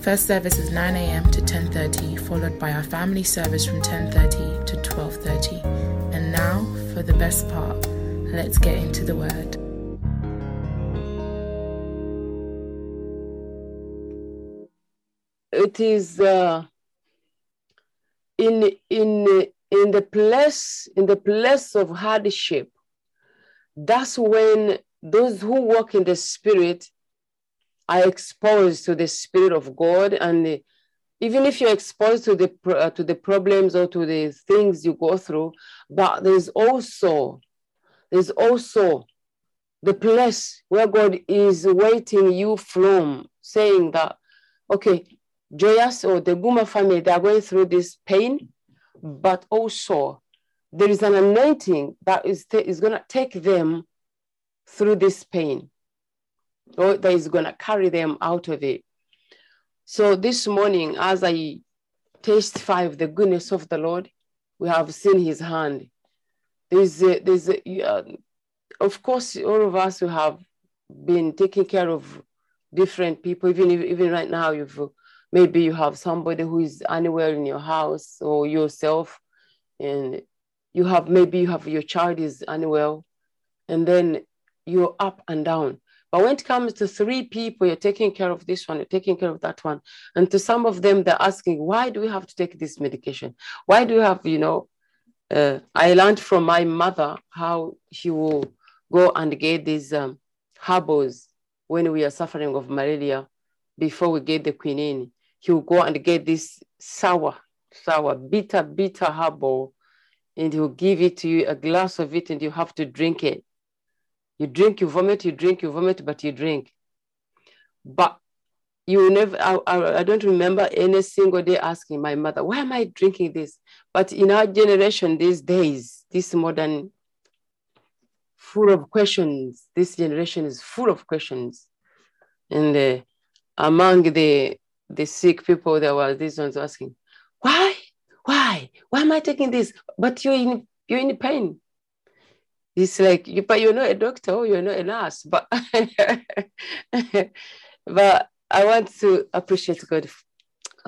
First service is 9 a.m. to 10:30, followed by our family service from 10:30 to 12:30. And now for the best part. Let's get into the word. it is uh, in in in the place in the place of hardship that's when those who walk in the spirit are exposed to the spirit of god and even if you're exposed to the uh, to the problems or to the things you go through but there's also there's also the place where god is waiting you from saying that okay Joyous or the Guma family, they are going through this pain, but also there is an anointing that is, is going to take them through this pain, that is going to carry them out of it. So this morning, as I testify of the goodness of the Lord, we have seen his hand. There's, a, there's a, uh, of course, all of us who have been taking care of different people, even, even right now, you've maybe you have somebody who is anywhere in your house or yourself and you have maybe you have your child is unwell and then you're up and down but when it comes to three people you're taking care of this one you're taking care of that one. And to some of them they're asking why do we have to take this medication? Why do we have you know uh, i learned from my mother how she will go and get these um, herbals when we are suffering of malaria before we get the quinine. He'll go and get this sour, sour, bitter, bitter herbal, and he'll give it to you, a glass of it, and you have to drink it. You drink, you vomit, you drink, you vomit, but you drink. But you never, I, I, don't remember any single day asking my mother, why am I drinking this? But in our generation these days, this modern, full of questions, this generation is full of questions. And uh, among the the sick people there were these ones asking, why? Why? Why am I taking this? But you're in you're in pain. It's like you but you're not a doctor, you're not a nurse. But but I want to appreciate God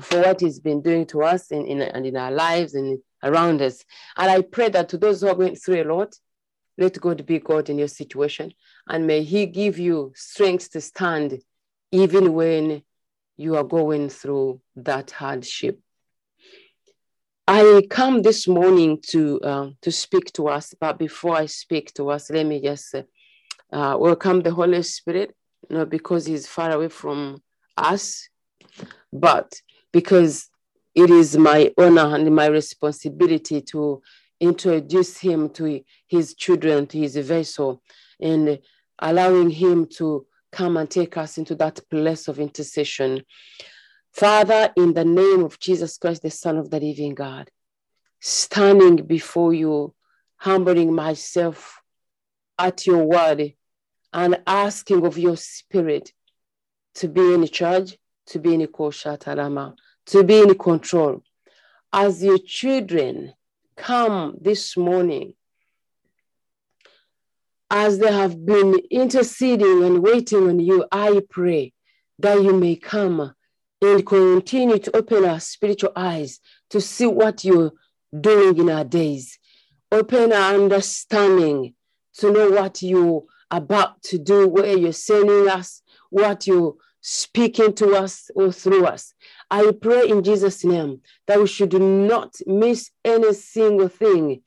for what He's been doing to us in, in, and in our lives and around us. And I pray that to those who are going through a lot, let God be God in your situation. And may He give you strength to stand even when you are going through that hardship. I come this morning to uh, to speak to us, but before I speak to us, let me just uh, welcome the Holy Spirit, not because He's far away from us, but because it is my honor and my responsibility to introduce Him to His children, to His vessel, and allowing Him to come and take us into that place of intercession. Father, in the name of Jesus Christ, the Son of the living God, standing before you, humbling myself at your word and asking of your spirit to be in charge, to be in koshatarama, to be in control. As your children come this morning as they have been interceding and waiting on you, I pray that you may come and continue to open our spiritual eyes to see what you're doing in our days. Open our understanding to know what you're about to do, where you're sending us, what you're speaking to us or through us. I pray in Jesus' name that we should not miss any single thing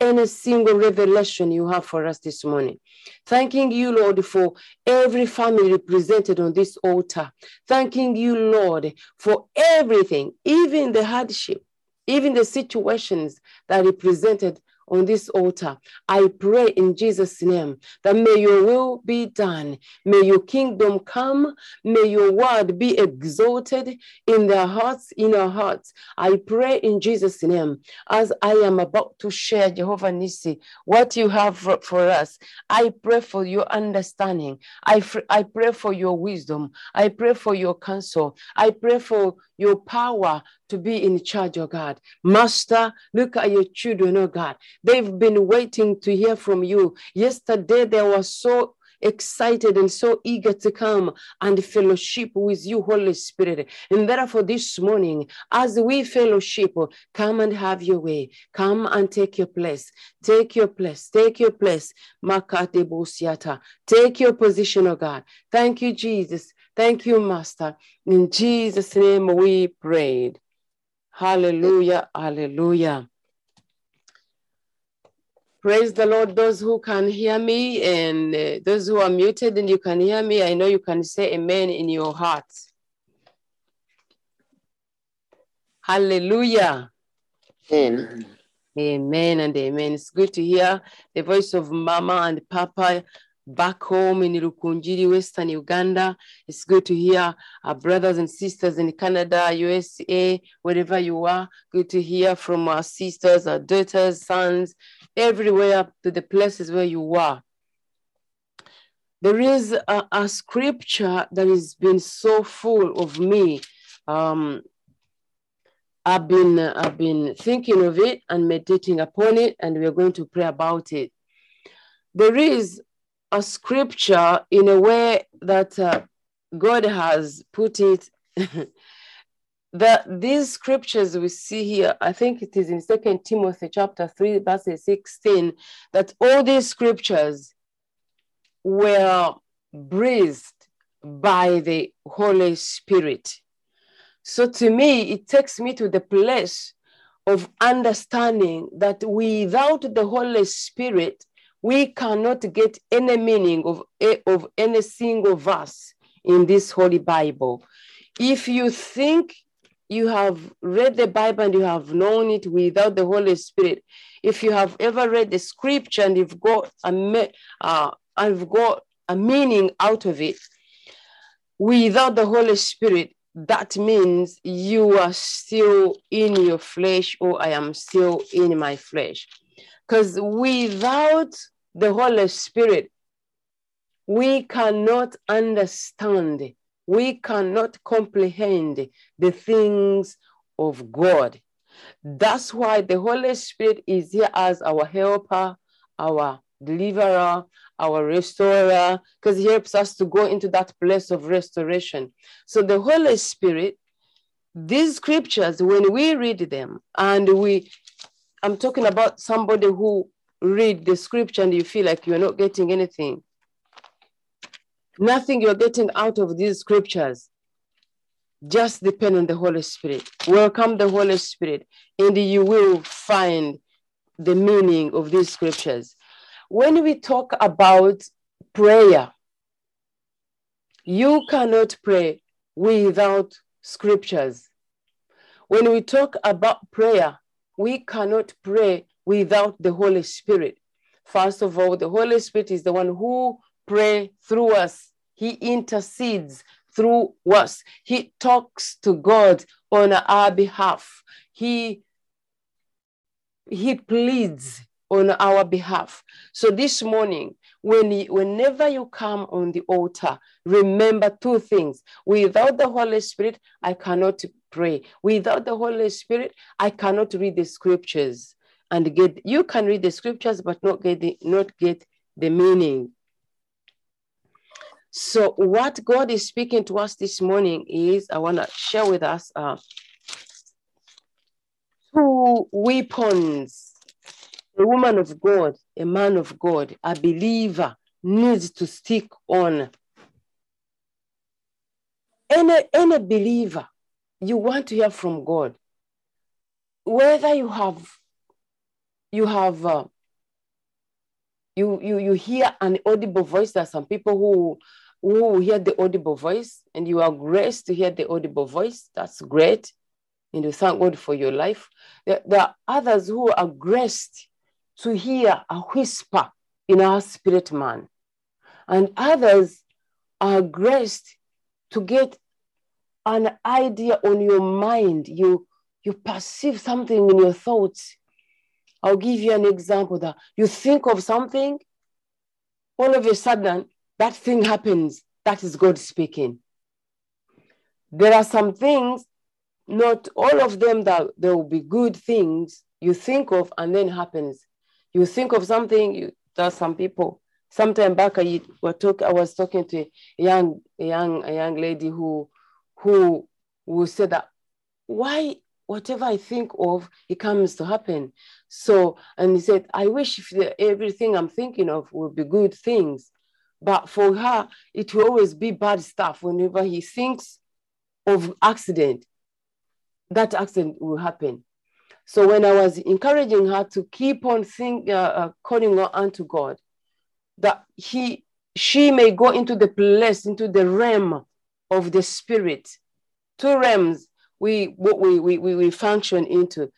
any single revelation you have for us this morning. Thanking you, Lord, for every family represented on this altar. Thanking you, Lord, for everything, even the hardship, even the situations that represented on this altar. I pray in Jesus' name that may your will be done. May your kingdom come. May your word be exalted in their hearts, in our hearts. I pray in Jesus' name as I am about to share, Jehovah Nisi, what you have for, for us. I pray for your understanding. I, I pray for your wisdom. I pray for your counsel. I pray for your power to be in charge, oh God. Master, look at your children, oh God. They've been waiting to hear from you. Yesterday, they were so excited and so eager to come and fellowship with you, Holy Spirit. And therefore, this morning, as we fellowship, come and have your way. Come and take your place. Take your place. Take your place. Take your position, oh God. Thank you, Jesus. Thank you, Master. In Jesus' name we prayed. Hallelujah, hallelujah. Praise the Lord, those who can hear me and uh, those who are muted and you can hear me, I know you can say amen in your heart. Hallelujah. Amen. Amen and amen. It's good to hear the voice of Mama and Papa back home in Rukungiri, Western Uganda. It's good to hear our brothers and sisters in Canada, USA, wherever you are. Good to hear from our sisters, our daughters, sons, everywhere up to the places where you are. There is a, a scripture that has been so full of me. Um, I've been I've been thinking of it and meditating upon it, and we're going to pray about it. There is a scripture in a way that uh, God has put it. that these scriptures we see here, I think it is in Second Timothy chapter 3, verse 16, that all these scriptures were breathed by the Holy Spirit. So to me, it takes me to the place of understanding that without the Holy Spirit, we cannot get any meaning of, of any single verse in this Holy Bible. If you think you have read the Bible and you have known it without the Holy Spirit, if you have ever read the scripture and you've got a, uh, I've got a meaning out of it, without the Holy Spirit, that means you are still in your flesh or I am still in my flesh. Because without the Holy Spirit, we cannot understand, we cannot comprehend the things of God. That's why the Holy Spirit is here as our helper, our deliverer, our restorer, because he helps us to go into that place of restoration. So the Holy Spirit, these scriptures, when we read them and we I'm talking about somebody who read the scripture and you feel like you're not getting anything. Nothing you're getting out of these scriptures. Just depend on the Holy Spirit. Welcome the Holy Spirit, and you will find the meaning of these scriptures. When we talk about prayer, you cannot pray without scriptures. When we talk about prayer, we cannot pray without the Holy Spirit. First of all, the Holy Spirit is the one who pray through us. He intercedes through us. He talks to God on our behalf. He, he pleads on our behalf. So this morning, when you, whenever you come on the altar, remember two things. Without the Holy Spirit, I cannot pray. Without the Holy Spirit, I cannot read the scriptures and get. You can read the scriptures, but not get the, not get the meaning. So what God is speaking to us this morning is, I want to share with us uh, two weapons. A woman of God, a man of God, a believer needs to stick on. Any, any believer you want to hear from God. Whether you have, you have, uh, you, you, you hear an audible voice. There are some people who, who hear the audible voice and you are graced to hear the audible voice. That's great. And you thank God for your life. There, there are others who are graced to hear a whisper in our spirit man. And others are graced to get an idea on your mind. You, you perceive something in your thoughts. I'll give you an example that you think of something, all of a sudden, that thing happens. That is God speaking. There are some things, not all of them that there will be good things you think of and then happens. You think of something, you, some people. Sometime back, I, were talk, I was talking to a young, a young, a young lady who, who, who said that, why whatever I think of, it comes to happen. So, and he said, I wish if the, everything I'm thinking of would be good things. But for her, it will always be bad stuff. Whenever he thinks of accident, that accident will happen. So when I was encouraging her to keep on think, uh, uh, calling on to God, that he, she may go into the place, into the realm of the spirit. Two realms we, we, we, we, we function into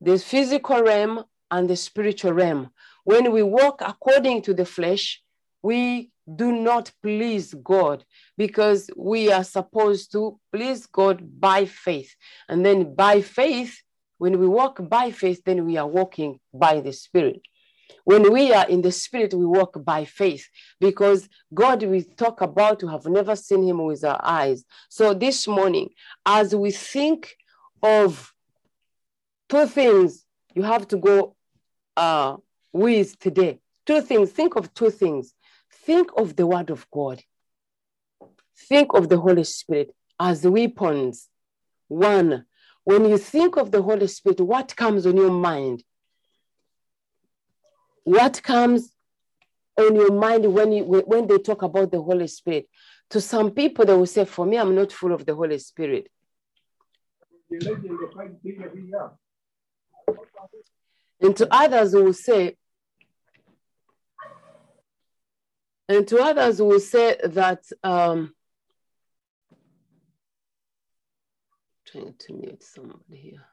the physical realm and the spiritual realm. When we walk according to the flesh, we do not please God because we are supposed to please God by faith. And then by faith, when we walk by faith, then we are walking by the Spirit. When we are in the Spirit, we walk by faith because God we talk about, we have never seen Him with our eyes. So this morning, as we think of two things you have to go uh, with today, two things, think of two things. Think of the Word of God, think of the Holy Spirit as weapons. One, when you think of the Holy Spirit, what comes on your mind? What comes on your mind when you when they talk about the Holy Spirit? To some people, they will say, "For me, I'm not full of the Holy Spirit." And to others who will say, and to others who will say that um, trying to mute somebody here.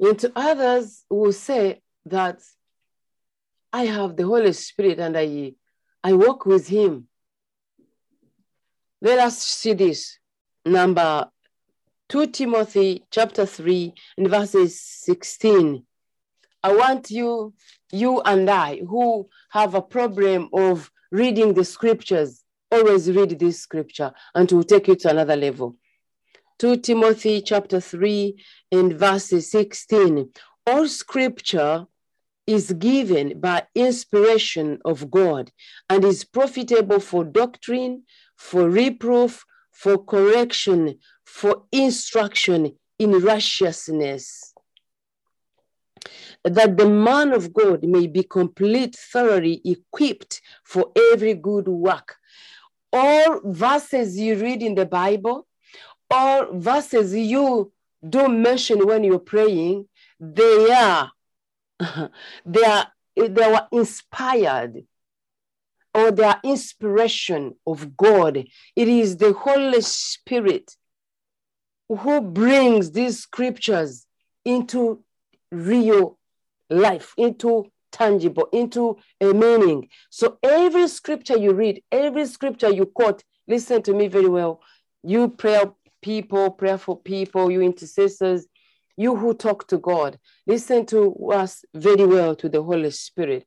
And to others who will say that I have the Holy Spirit and I, I walk with Him. Let us see this. Number 2 Timothy chapter 3 and verses 16. I want you, you and I, who have a problem of reading the scriptures, always read this scripture and to take you to another level. 2 Timothy chapter 3 and verses 16. All scripture is given by inspiration of God and is profitable for doctrine, for reproof, for correction, for instruction in righteousness, that the man of God may be complete, thoroughly equipped for every good work. All verses you read in the Bible, all verses you do mention when you're praying, they are they are they were inspired or they are inspiration of God. It is the Holy Spirit who brings these scriptures into real life, into tangible, into a meaning. So every scripture you read, every scripture you quote, listen to me very well. You pray people, prayerful people, you intercessors, you who talk to God, listen to us very well to the Holy Spirit.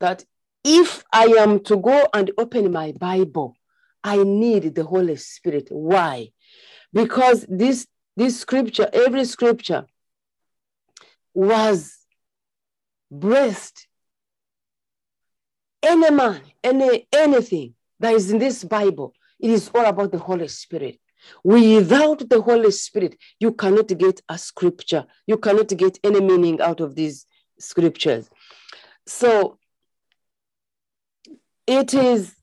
That if I am to go and open my Bible, I need the Holy Spirit. Why? Because this, this scripture, every scripture was breathed. Any man, any anything that is in this Bible, it is all about the Holy Spirit. Without the Holy Spirit, you cannot get a scripture. You cannot get any meaning out of these scriptures. So it is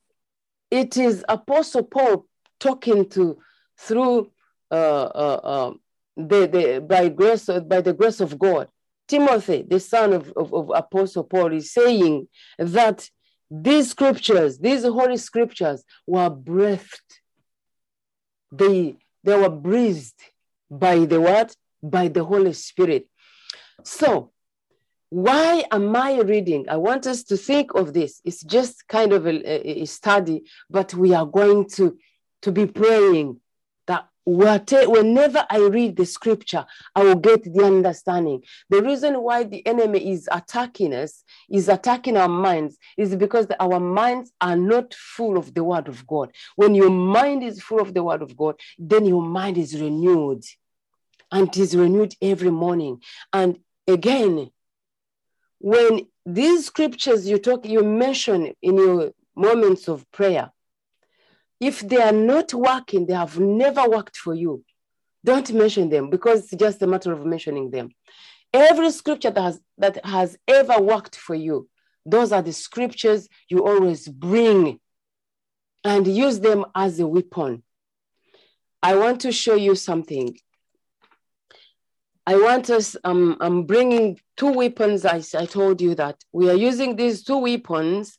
it is Apostle Paul talking to through uh, uh, uh, the, the by grace by the grace of God. Timothy, the son of, of, of Apostle Paul, is saying that these scriptures, these holy scriptures, were breathed they, they were breathed by the what? By the Holy Spirit. So why am I reading? I want us to think of this. It's just kind of a, a study, but we are going to, to be praying whenever I read the scripture, I will get the understanding. The reason why the enemy is attacking us, is attacking our minds, is because our minds are not full of the word of God. When your mind is full of the word of God, then your mind is renewed. And it is renewed every morning. And again, when these scriptures you talk, you mention in your moments of prayer, if they are not working, they have never worked for you, don't mention them because it's just a matter of mentioning them. Every scripture that has, that has ever worked for you, those are the scriptures you always bring and use them as a weapon. I want to show you something. I want us, um, I'm bringing two weapons. I, I told you that we are using these two weapons,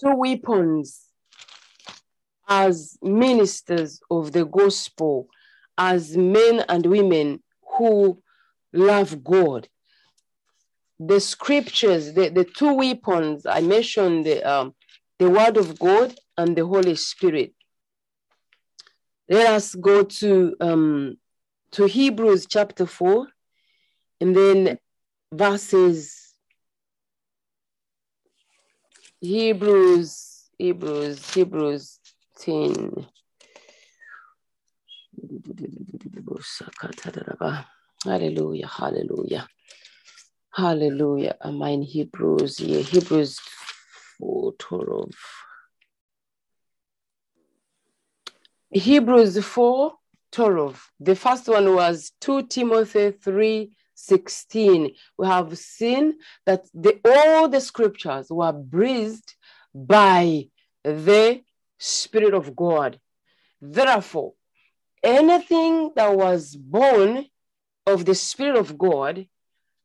two weapons as ministers of the gospel, as men and women who love God. The scriptures, the, the two weapons I mentioned, the, um, the word of God and the Holy Spirit. Let us go to, um, to Hebrews chapter 4 and then verses Hebrews, Hebrews, Hebrews 10. Hallelujah, hallelujah. Hallelujah. Am I in Hebrews? Yeah, Hebrews 4 12. Hebrews 4 12. The first one was 2 Timothy 3 16. We have seen that the, all the scriptures were breathed by the Spirit of God. Therefore, anything that was born of the Spirit of God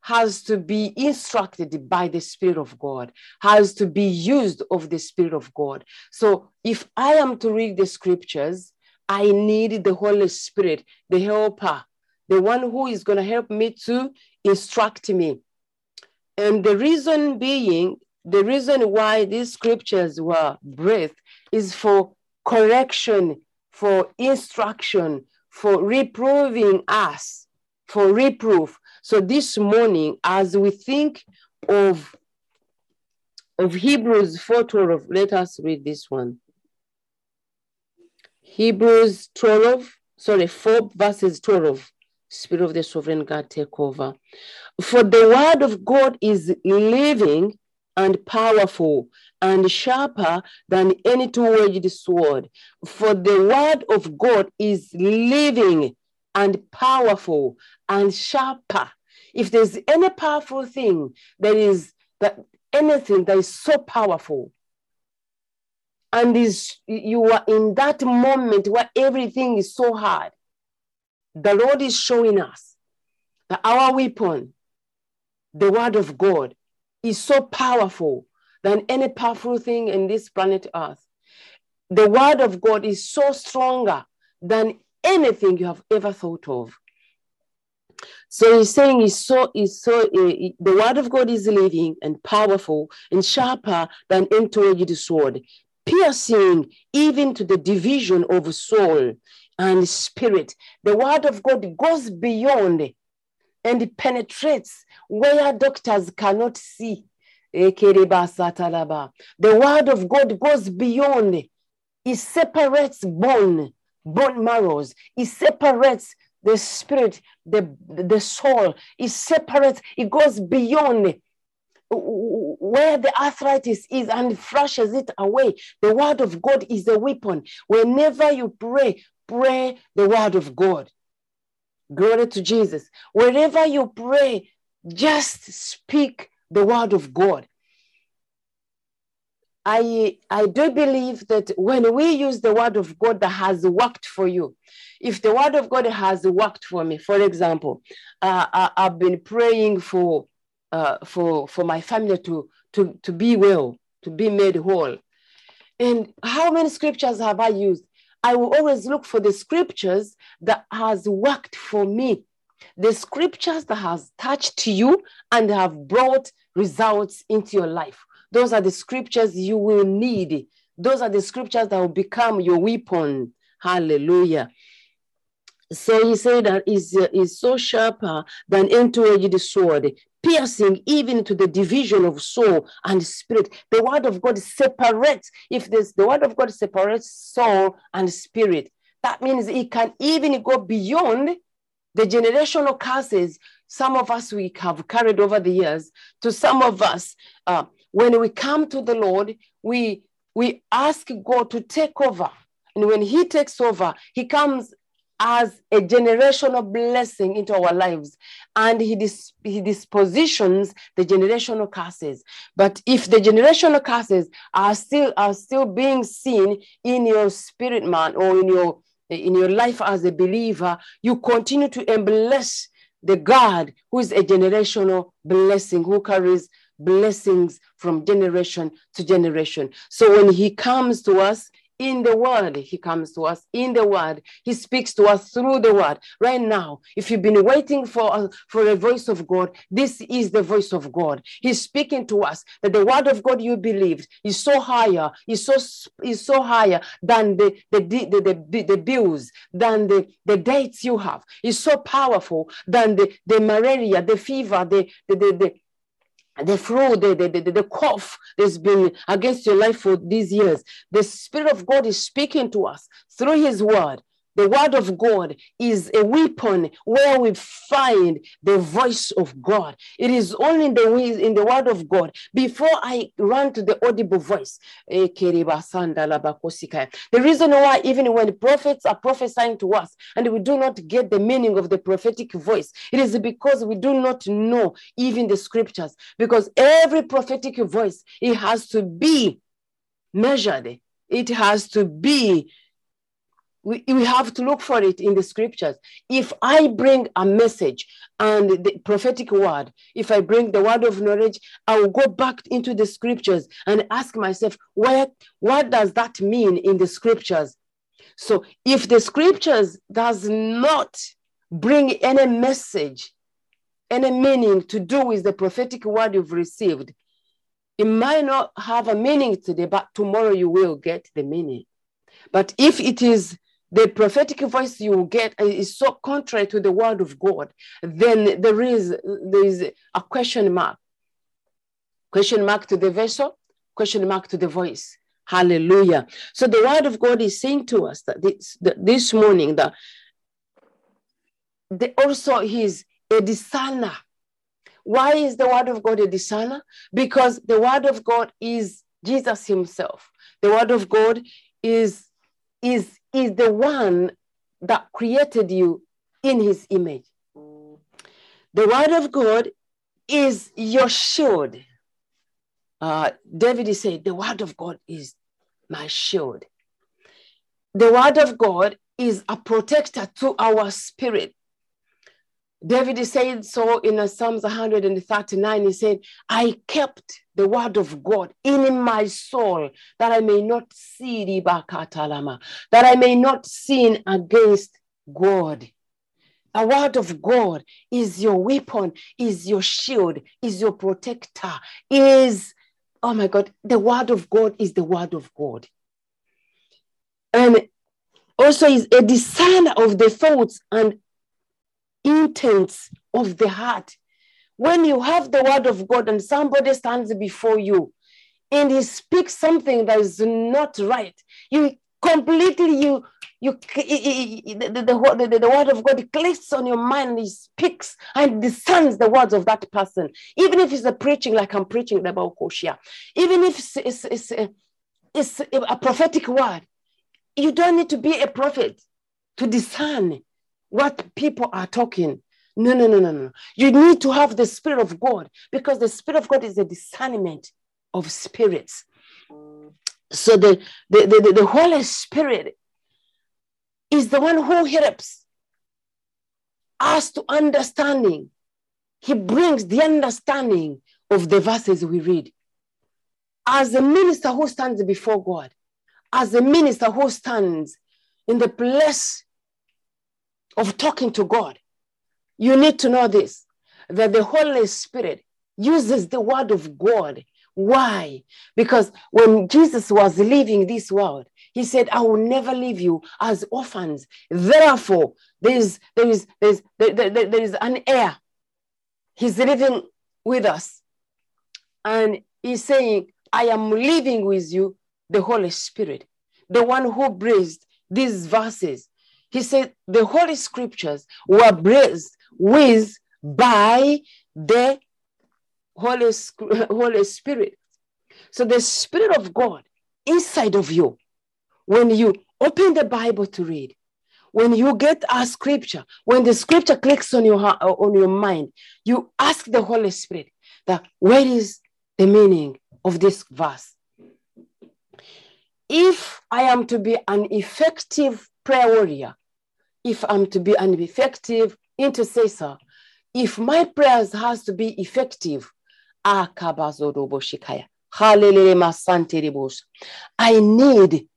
has to be instructed by the Spirit of God, has to be used of the Spirit of God. So if I am to read the scriptures, I need the Holy Spirit, the helper, the one who is going to help me to instruct me. And the reason being, the reason why these scriptures were breathed is for correction, for instruction, for reproving us, for reproof. So this morning, as we think of, of Hebrews 4:12, let us read this one. Hebrews 12, sorry, 4 verses 12. Spirit of the sovereign God, take over. For the word of God is living and powerful and sharper than any two-edged sword. For the word of God is living and powerful and sharper. If there's any powerful thing that is that anything that is so powerful, and is you are in that moment where everything is so hard, the Lord is showing us that our weapon, the word of God, is so powerful than any powerful thing in this planet Earth. The word of God is so stronger than anything you have ever thought of. So he's saying he's so he's so uh, the word of God is living and powerful and sharper than any two-edged sword, piercing even to the division of soul and spirit. The word of God goes beyond and penetrates where doctors cannot see. The word of God goes beyond. It separates bone, bone marrows. It separates the spirit, the, the soul. It separates, it goes beyond where the arthritis is and flushes it away. The word of God is a weapon. Whenever you pray, pray the word of God. Glory to Jesus. Wherever you pray, just speak the word of God. I, I do believe that when we use the word of God that has worked for you, if the word of God has worked for me, for example, uh, I, have been praying for, uh, for, for my family to, to, to be well, to be made whole. And how many scriptures have I used? I will always look for the scriptures that has worked for me the scriptures that has touched you and have brought results into your life. Those are the scriptures you will need. Those are the scriptures that will become your weapon. Hallelujah. So he said that is uh, is so sharper than any two-edged sword, piercing even to the division of soul and spirit. The word of God separates. If there's the word of God separates soul and spirit, that means it can even go beyond the generational curses some of us we have carried over the years to some of us uh, when we come to the lord we we ask god to take over. And when he takes over he comes as a generational blessing into our lives. And he, dis- he dispositions the generational curses. But if the generational curses are still are still being seen in your spirit man or in your in your life as a believer you continue to embrace the god who is a generational blessing who carries blessings from generation to generation. So when he comes to us in the word he comes to us in the word. He speaks to us through the word. Right now if you've been waiting for uh, for a voice of god this is the voice of god. He's speaking to us that the word of god you believed is so higher is so is so higher than the the the, the, the, bills than the the dates you have. Is so powerful than the the malaria the fever the the, the, the flu, the, the, the, the cough that's been against your life for these years. The Spirit of God is speaking to us through His Word. The word of God is a weapon where we find the voice of God. It is only in the in the word of God. Before I run to the audible voice, eh, the reason why even when prophets are prophesying to us and we do not get the meaning of the prophetic voice, it is because we do not know even the scriptures. Because every prophetic voice, it has to be measured. It has to be we, we have to look for it in the scriptures. If I bring a message and the prophetic word, if I bring the word of knowledge, I will go back into the scriptures and ask myself, where, what does that mean in the scriptures? So if the scriptures does not bring any message, any meaning to do with the prophetic word you've received, it might not have a meaning today, but tomorrow you will get the meaning. But if it is the prophetic voice you get is so contrary to the word of God, then there is there is a question mark. Question mark to the vessel, question mark to the voice. Hallelujah. So the word of God is saying to us that this, that this morning that the, also he's a discerner. Why is the word of God a discerner? Because the word of God is Jesus himself. The word of God is, is is the one that created you in his image. The word of God is your shield. Uh, David said, The word of God is my shield. The word of God is a protector to our spirit. David said so in Psalms 139. He said, I kept the word of God in my soul that I may not see that I may not sin against God. A word of God is your weapon, is your shield, is your protector, is, oh my God, the word of God is the word of God. And also is a discerner of the thoughts and intents of the heart. When you have the word of God and somebody stands before you and he speaks something that is not right, you completely you you the, the, the, the, word of God clicks on your mind and he speaks and discerns the words of that person. Even if it's a preaching like I'm preaching about Koshia, even if it's, it's, it's, uh, it's a prophetic word, you don't need to be a prophet to discern what people are talking. No, no, no, no, no. You need to have the Spirit of God because the Spirit of God is a discernment of spirits. So the, the, the, the Holy Spirit is the one who helps us to understanding. He brings the understanding of the verses we read. As a minister who stands before God, as a minister who stands in the place of talking to God. you need to know this that the Holy Spirit uses the word of God. Why? Because when Jesus was leaving this world, he said, I will never leave you as orphans. Therefore, there is, there is, there is, there, there, there is an heir. He's living with us. And he's saying, I am living with you, the Holy Spirit, the one who breathed these verses. He said, the Holy Scriptures were breathed with by the Holy, Holy Spirit. So the Spirit of God inside of you, when you open the Bible to read, when you get a scripture, when the scripture clicks on your heart, on your mind, you ask the Holy Spirit that where is the meaning of this verse? If I am to be an effective prayer warrior, if I'm to be an effective intercessor, if my prayers has to be effective, I need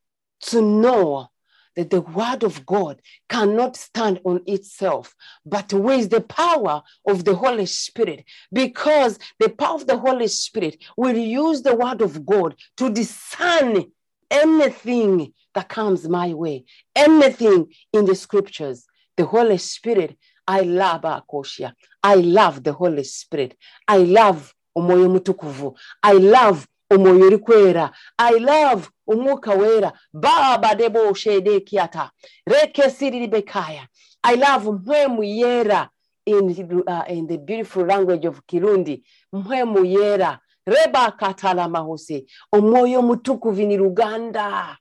to know that the word of God cannot stand on itself, but with the power of the Holy Spirit, because the power of the Holy Spirit will use the word of God to discern anything that comes my way, anything in the scriptures. The Holy Spirit, I love Akoshia. I love the Holy Spirit. I love omwoyo mutukuvu. I love omwoyo uri i love umwuka wera baba debo shede kiata reke Siri bekaya i love mpwemu yera in, uh, in the beautiful language of kirundi mpwemu yera reba katala mahose omwoyo mutukuvu in luganda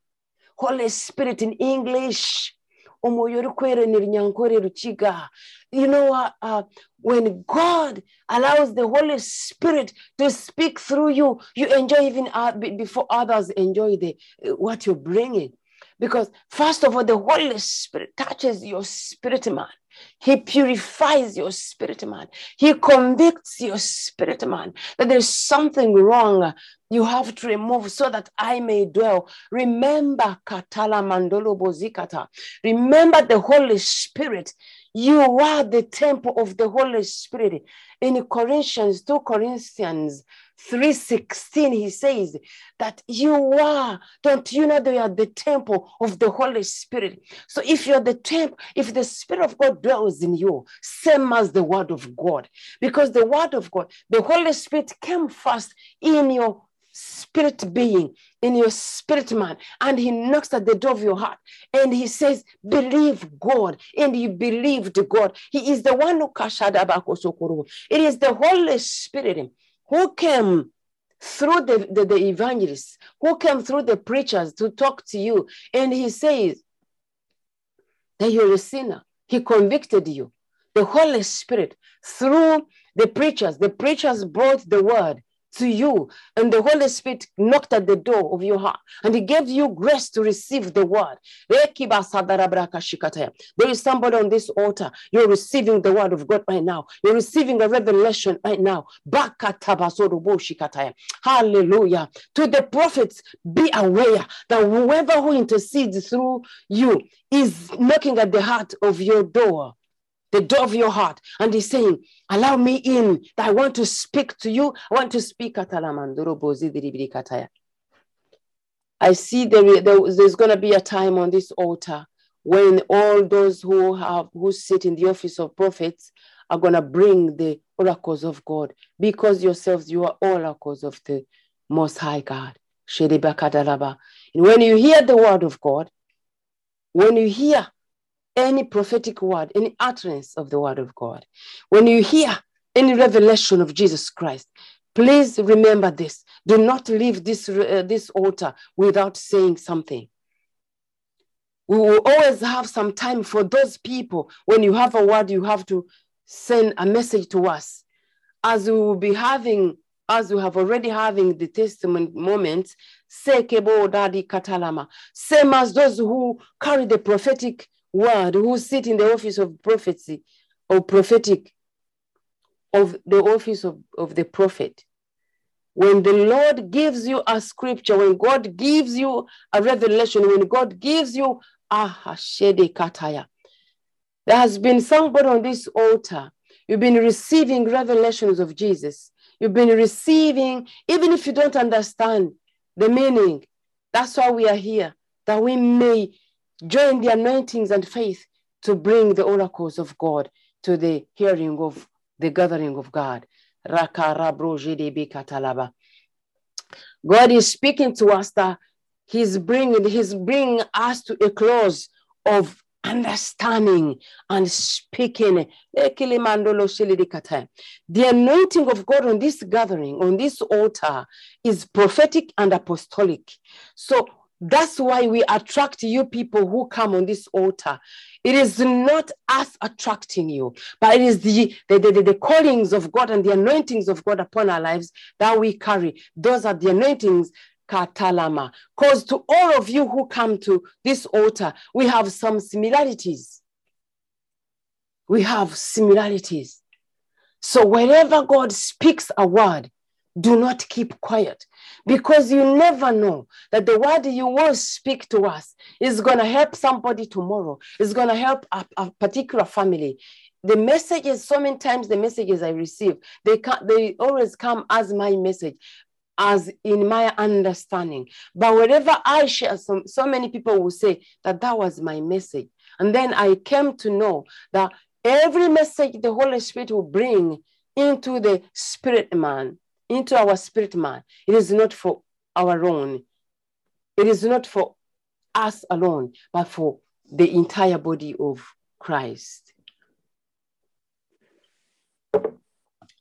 holy spirit in english. You know uh, uh, when god allows the holy spirit to speak through you you enjoy even uh, before others enjoy the what you're bringing. Because first of all the holy spirit touches your spirit man he purifies your spirit man. He convicts your spirit man that there's something wrong. You have to remove so that I may dwell. Remember Katala Mandolo Bozikata. Remember the Holy Spirit. You are the temple of the Holy Spirit. In Corinthians, 2 Corinthians 3.16, he says that you are, don't you know that you are the temple of the Holy Spirit? So if you're the temple, if the Spirit of God dwells in you, same as the word of God, because the word of God, the Holy Spirit came first in your spirit being, in your spirit man, and he knocks at the door of your heart and he says, Believe God, and you believed God. He is the one who It is the Holy Spirit who came through the, the, the evangelists, who came through the preachers to talk to you. And he says that you're a sinner. He convicted you. The Holy Spirit, through the preachers, the preachers brought the word to you, and the Holy Spirit knocked at the door of your heart, and He gave you grace to receive the word. There is somebody on this altar. You're receiving the word of God right now. You're receiving a revelation right now. Hallelujah. To the prophets, be aware that whoever who intercedes through you is knocking at the heart of your door the door of your heart. And he's saying, Allow me in. I want to speak to you. I want to speak. I see there, there's going to be a time on this altar when all those who have who sit in the office of prophets are going to bring the oracles of God because yourselves you are oracles of the most high God. And when you hear the word of God, when you hear any prophetic word, any utterance of the word of God, when you hear any revelation of Jesus Christ, please remember this. Do not leave this, uh, this altar without saying something. We will always have some time for those people. When you have a word, you have to send a message to us. As we will be having, as we have already having the testimony moments, same as those who carry the prophetic word who sit in the office of prophecy or prophetic of the office of, of the prophet. When the Lord gives you a scripture, when God gives you a revelation, when God gives you a hashede kataya, There has been somebody on this altar. You've been receiving revelations of Jesus. You've been receiving, even if you don't understand the meaning. That's why we are here, that we may join the anointings and faith to bring the oracles of God to the hearing of the gathering of God. God is speaking to us that He's bringing, He's bringing us to a close of understanding and speaking. The anointing of God on this gathering, on this altar, is prophetic and apostolic. So that's why we attract you people who come on this altar. It is not us attracting you, but it is the, the, the, the, callings of God and the anointings of God upon our lives that we carry. Those are the anointings katalama. Because to all of you who come to this altar, we have some similarities. We have similarities. So wherever God speaks a word, do not keep quiet because you never know that the word you will speak to us is going to help somebody tomorrow, is going to help a, a, particular family. The messages, so many times the messages I receive, they, they always come as my message, as in my understanding. But wherever I share, some, so many people will say that that was my message. And then I came to know that every message the Holy Spirit will bring into the spirit man into our spirit man. It is not for our own. It is not for us alone, but for the entire body of Christ.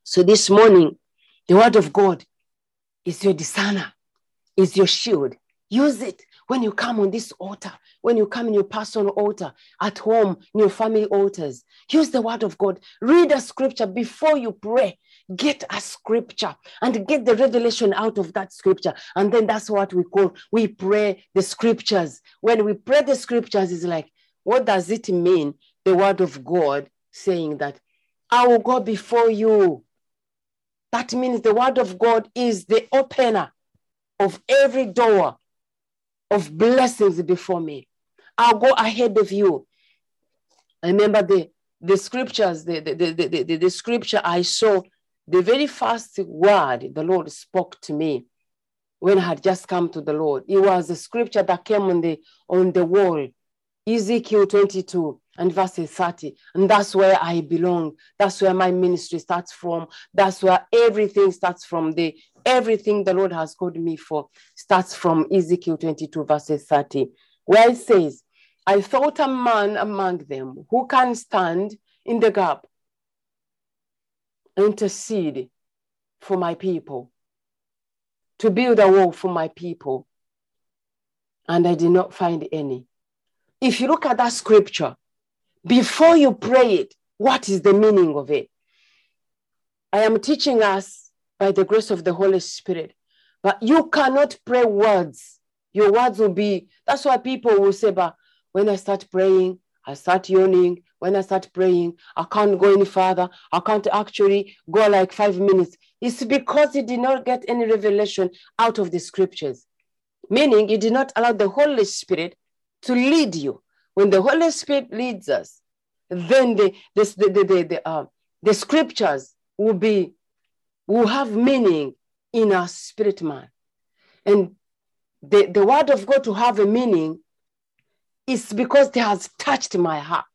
So this morning, the word of God is your discerner, is your shield. Use it when you come on this altar, when you come in your personal altar, at home, in your family altars. Use the word of God. Read a scripture before you pray get a scripture and get the revelation out of that scripture. And then that's what we call, we pray the scriptures. When we pray the scriptures, it's like, what does it mean? The word of God saying that I will go before you. That means the word of God is the opener of every door of blessings before me. I'll go ahead of you. I remember the, the scriptures, the, the, the, the, the, the scripture I saw the very first word the Lord spoke to me when I had just come to the Lord, it was a scripture that came on the on the wall, Ezekiel 22 and verses 30. And that's where I belong. That's where my ministry starts from. That's where everything starts from. The everything the Lord has called me for starts from Ezekiel 22, verses 30, where it says, I thought a man among them who can stand in the gap intercede for my people, to build a wall for my people. And I did not find any. If you look at that scripture, before you pray it, what is the meaning of it? I am teaching us by the grace of the Holy Spirit, but you cannot pray words. Your words will be, that's why people will say, but when I start praying, I start yawning, when I start praying, I can't go any further. I can't actually go like five minutes. It's because you did not get any revelation out of the scriptures, meaning you did not allow the Holy Spirit to lead you. When the Holy Spirit leads us, then the, the, the, the, the, uh, the scriptures will be will have meaning in our spirit man. And the, the word of God to have a meaning is because it has touched my heart.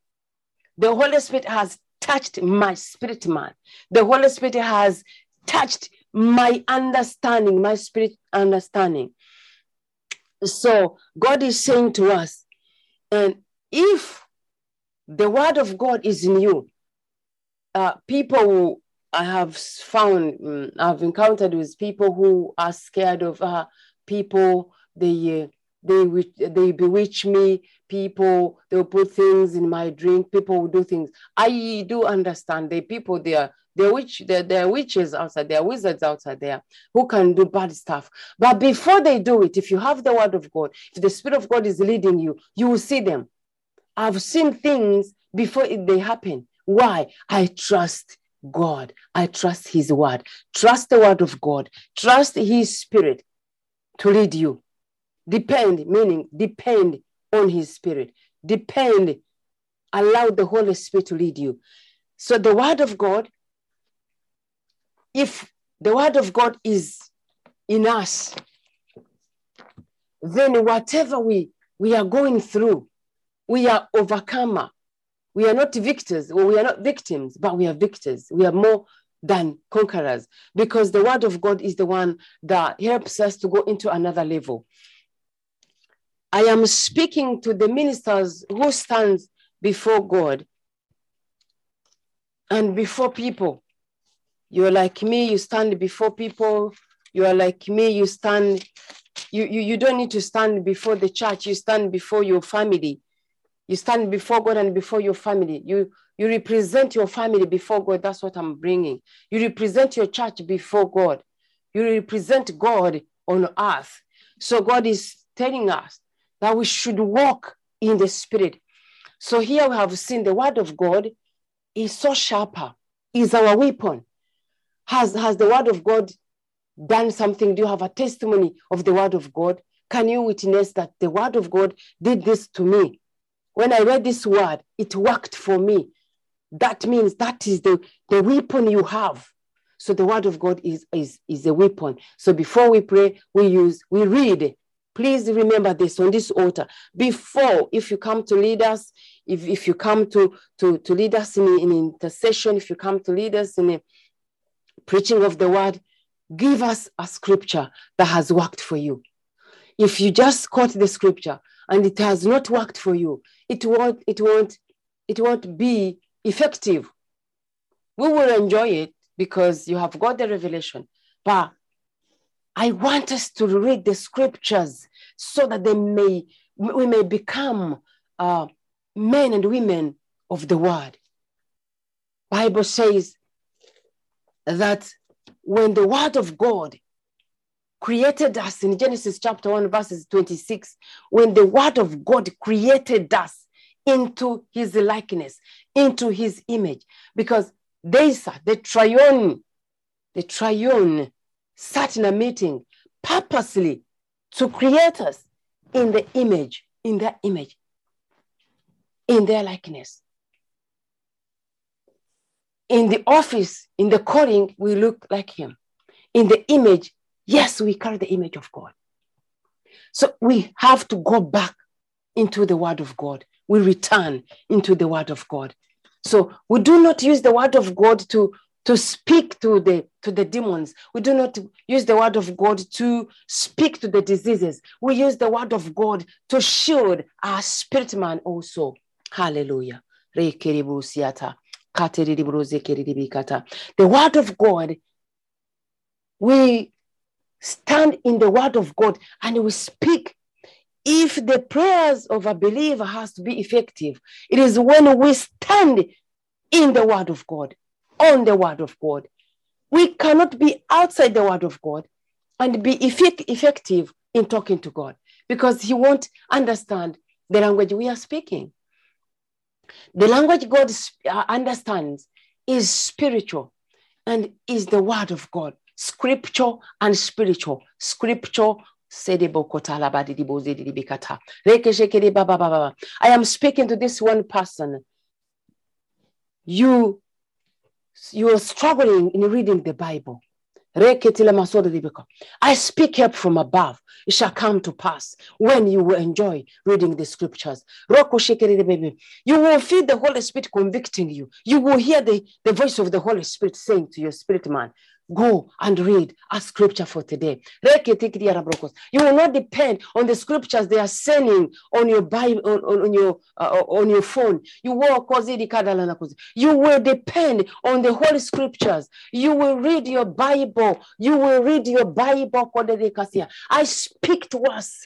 The Holy Spirit has touched my spirit man. The Holy Spirit has touched my understanding, my spirit understanding. So God is saying to us, and if the word of God is in you, uh, people who I have found, um, I've encountered with people who are scared of uh, people, they uh, they they bewitch me people they'll put things in my drink people will do things. I do understand the people they are they're witch they're, they're witches outside there wizards outside there who can do bad stuff. But before they do it if you have the word of god if the spirit of god is leading you you will see them. I've seen things before they happen. Why? I trust god. I trust his word. Trust the word of god. Trust his spirit to lead you. Depend, meaning depend on his spirit. Depend allow the Holy Spirit to lead you. So the word of God, if the word of God is in us, then whatever we, we are going through, we are overcomer. We are not victors, or we are not victims, but we are victors. We are more than conquerors because the word of God is the one that helps us to go into another level. I am speaking to the ministers who stands before God and before people. You're like me, you stand before people. You are like me, you stand, you, you, you don't need to stand before the church, you stand before your family. You stand before God and before your family. You, you represent your family before God. That's what I'm bringing. You represent your church before God. You represent God on earth. So God is telling us that we should walk in the spirit. So here we have seen the word of God is so sharper, is our weapon. Has, has the word of God done something? Do you have a testimony of the word of God? Can you witness that the word of God did this to me? When I read this word, it worked for me. That means that is the, the weapon you have. So the word of God is, is, is a weapon. So before we pray, we use, we read. Please remember this on this altar. Before, if you come to lead us, if, if you come to, to, to lead us in, in intercession, if you come to lead us in a preaching of the word, give us a scripture that has worked for you. If you just quote the scripture and it has not worked for you, it won't, it won't, it won't be effective. We will enjoy it because you have got the revelation. But I want us to read the scriptures so that they may we may become uh, men and women of the word. Bible says that when the word of God created us in Genesis chapter 1, verses 26, when the word of God created us into his likeness, into his image, because they sat, the triune, the triune sat in a meeting purposely to create us in the image, in their image, in their likeness. In the office, in the calling, we look like him. In the image, yes, we carry the image of God. So we have to go back into the word of God. We return into the word of God. So we do not use the word of God to, to speak to the, to the demons. We do not use the word of God to speak to the diseases. We use the word of God to shield our spirit man also. Hallelujah. The word of God, we stand in the word of God and we speak. If the prayers of a believer has to be effective, it is when we stand in the word of God, on the word of God. We cannot be outside the word of God and be effect- effective in talking to God because he won't understand the language we are speaking. The language God uh, understands is spiritual and is the word of God. Scripture and spiritual. Scripture. I am speaking to this one person. You, you are struggling in reading the Bible. I speak help from above. It shall come to pass when you will enjoy reading the scriptures. You will feel the Holy Spirit convicting you. You will hear the, the voice of the Holy Spirit saying to your spirit man, Go and read a scripture for today. You will not depend on the scriptures they are sending on your Bible on, on your uh, on your phone. You will you will depend on the Holy Scriptures. You will read your Bible. You will read your Bible. I speak to us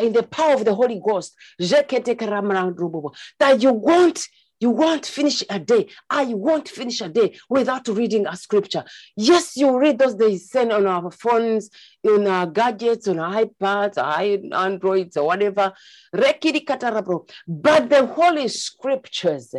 in the power of the Holy Ghost that you want you won't finish a day. I won't finish a day without reading a scripture. Yes, you read those they send on our phones, on our gadgets, on our iPads, our Androids, or whatever. But the Holy Scriptures,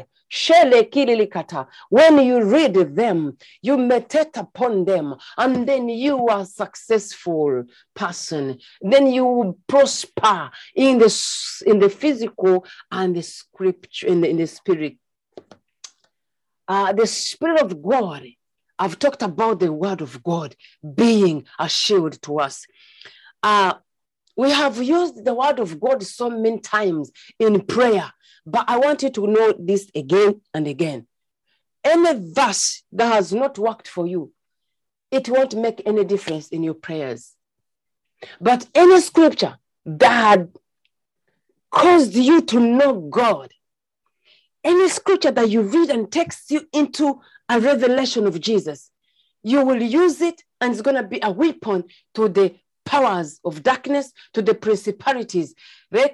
when you read them, you meditate upon them, and then you are successful person. Then you prosper in the in the physical and the scripture in the, in the spirit. Uh, the spirit of God. I've talked about the word of God being a shield to us. Uh, we have used the word of God so many times in prayer but I want you to know this again and again. Any verse that has not worked for you, it won't make any difference in your prayers. But any scripture that caused you to know God, any scripture that you read and takes you into a revelation of Jesus, you will use it and it's going to be a weapon to the powers of darkness to the principalities. So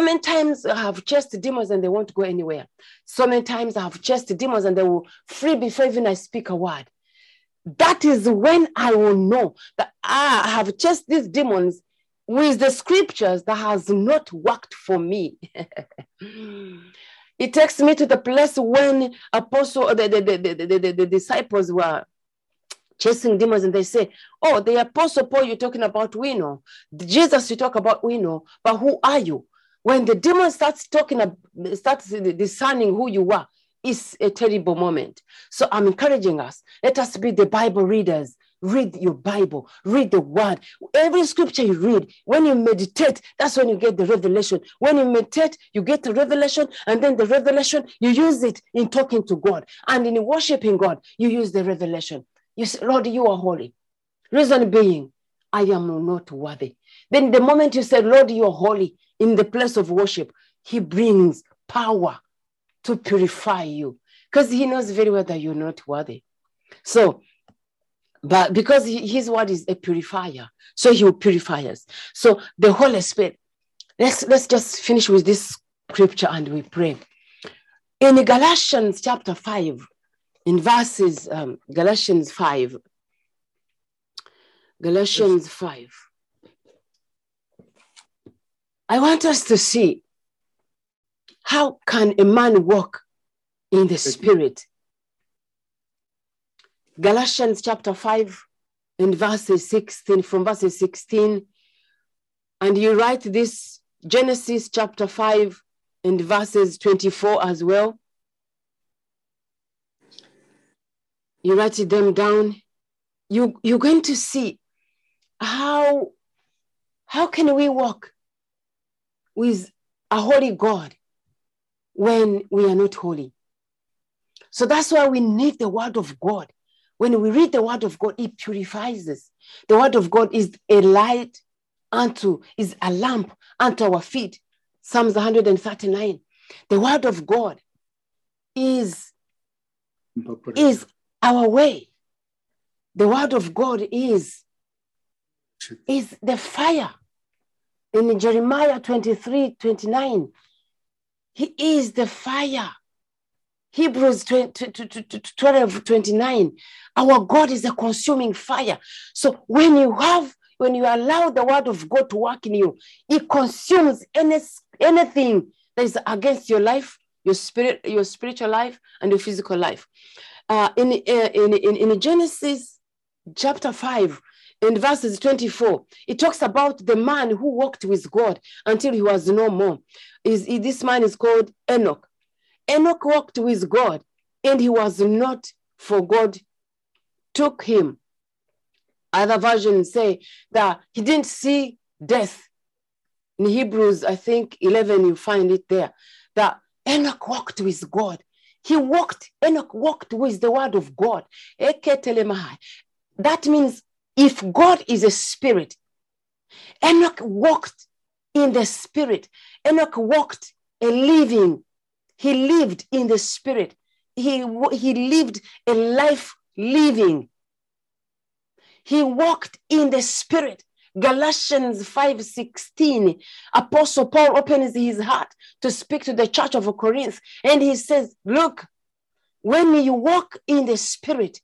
many times I have chased demons and they won't go anywhere. So many times I have chased demons and they will free before even I speak a word. That is when I will know that ah, I have chased these demons with the scriptures that has not worked for me. it takes me to the place when apostle the, the, the, the, the, the disciples were chasing demons and they say, Oh, the apostle Paul you're talking about, we know. Jesus you talk about, we know. But who are you? When the demon starts talking, starts discerning who you are, it's a terrible moment. So I'm encouraging us. Let us be the Bible readers. Read your Bible, read the word. Every scripture you read, when you meditate, that's when you get the revelation. When you meditate, you get the revelation, and then the revelation, you use it in talking to God. And in worshiping God, you use the revelation. You say, Lord, you are holy. Reason being, I am not worthy. Then the moment you say, Lord, you are holy in the place of worship, he brings power to purify you because he knows very well that you're not worthy. So, but because his word is a purifier, so he will purify us. So the Holy Spirit, let's let's just finish with this scripture and we pray. In Galatians chapter 5, in verses, um, Galatians 5. Galatians 5. I want us to see how can a man walk in the spirit. Galatians chapter 5 in verses 16, from verses 16, and you write this Genesis chapter 5 in verses 24 as well. you write them down, you, you're going to see how, how can we walk with a holy God when we are not holy? So that's why we need the word of God. When we read the word of God, it purifies us. The word of God is a light unto, is a lamp unto our feet. Psalms 139. The word of God is, is our way. The word of God is, is the fire. In Jeremiah 23 29, He is the fire. Hebrews 12 29, our God is a consuming fire. So when you have, when you allow the word of God to work in you, it consumes any, anything that is against your life, your spirit, your spiritual life, and your physical life uh, in, uh, in, in, in Genesis chapter 5, in verses 24, it talks about the man who walked with God until he was no more. Is This man is called Enoch. Enoch walked with God and he was not, for God took him. Other versions say that he didn't see death. In Hebrews, I think 11, you find it there, that Enoch walked with God he walked, Enoch walked with the word of God. That means if God is a spirit, Enoch walked in the spirit. Enoch walked a living. He lived in the spirit. He, he lived a life living. He walked in the spirit. Galatians 5:16, Apostle Paul opens his heart to speak to the church of Corinth, and he says, Look, when you walk in the spirit,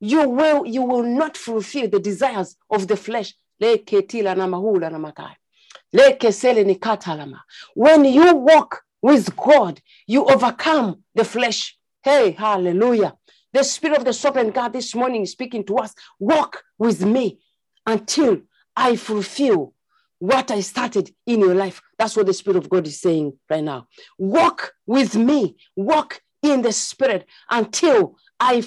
you will you will not fulfill the desires of the flesh. When you walk with God, you overcome the flesh. Hey, hallelujah. The Spirit of the Sovereign God this morning is speaking to us. Walk with me until I fulfill what I started in your life. That's what the Spirit of God is saying right now. Walk with me, walk in the Spirit until I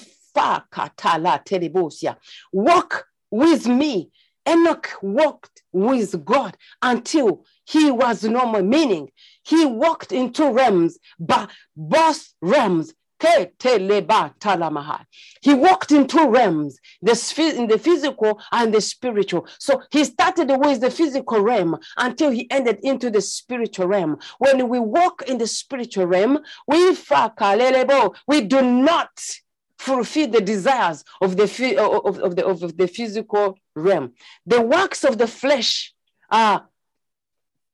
walk with me. Enoch walked with God until he was normal, meaning he walked in two realms, but both realms he walked in two realms, the, in the physical and the spiritual. So he started with the physical realm until he ended into the spiritual realm. When we walk in the spiritual realm, we we do not fulfill the desires of the, of, of, the, of the physical realm. The works of the flesh are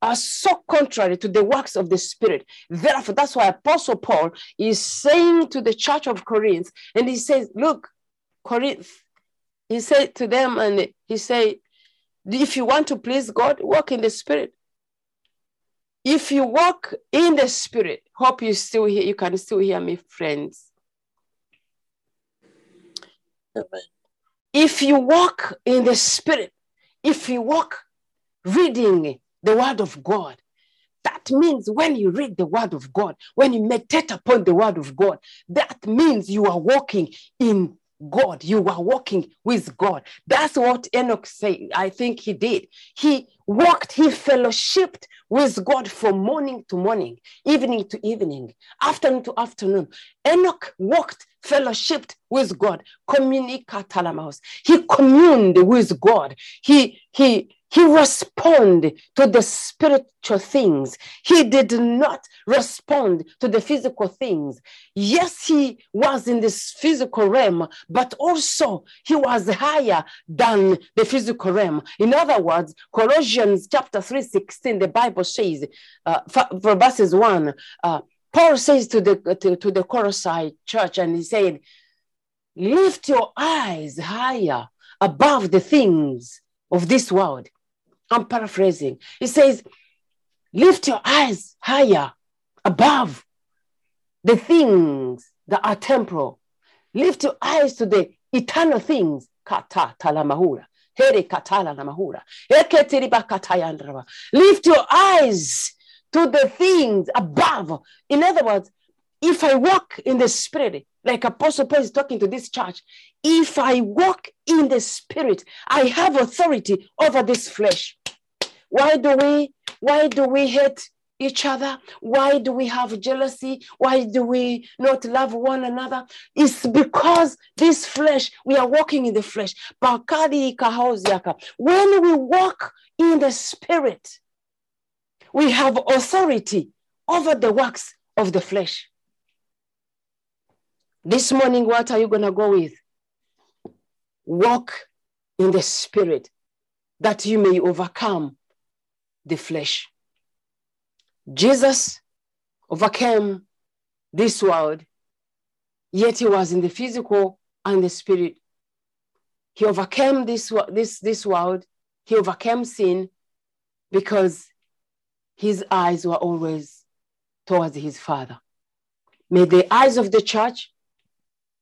are so contrary to the works of the Spirit. Therefore, that's why Apostle Paul is saying to the church of Corinth, and he says, Look, Corinth, he said to them, and he said, If you want to please God, walk in the Spirit. If you walk in the Spirit, hope you still hear, you can still hear me, friends. If you walk in the Spirit, if you walk reading the word of God. That means when you read the word of God, when you meditate upon the word of God, that means you are walking in God. You are walking with God. That's what Enoch said. I think he did. He walked, he fellowshipped with God from morning to morning, evening to evening, afternoon to afternoon. Enoch walked, fellowshipped with God, communicatalamos. He communed with God. He he he responded to the spiritual things. He did not respond to the physical things. Yes, he was in this physical realm, but also he was higher than the physical realm. In other words, Colossians chapter 3 16, the Bible says, uh, for verses 1, uh, Paul says to the, to, to the Colossae church, and he said, Lift your eyes higher above the things of this world I'm paraphrasing. He says, lift your eyes higher above the things that are temporal. Lift your eyes to the eternal things. Lift your eyes to the things above. In other words, if I walk in the spirit, like Apostle Paul is talking to this church, if I walk in the spirit, I have authority over this flesh. Why do we why do we hate each other? Why do we have jealousy? Why do we not love one another? It's because this flesh, we are walking in the flesh. When we walk in the spirit, we have authority over the works of the flesh. This morning, what are you going to go with? Walk in the spirit that you may overcome the flesh. Jesus overcame this world, yet he was in the physical and the spirit. He overcame this, this, this world, he overcame sin because his eyes were always towards his Father. May the eyes of the church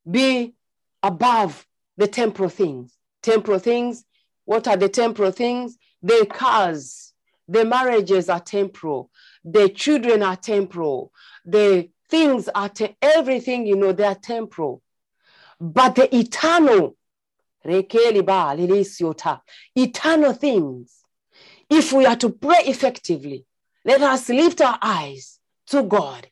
be above the temporal things. Temporal things, what are the temporal things? The cars, the marriages are temporal. The children are temporal. The things are, te- everything, you know, they are temporal. But the eternal, eternal things, if we are to pray effectively, let us lift our eyes to God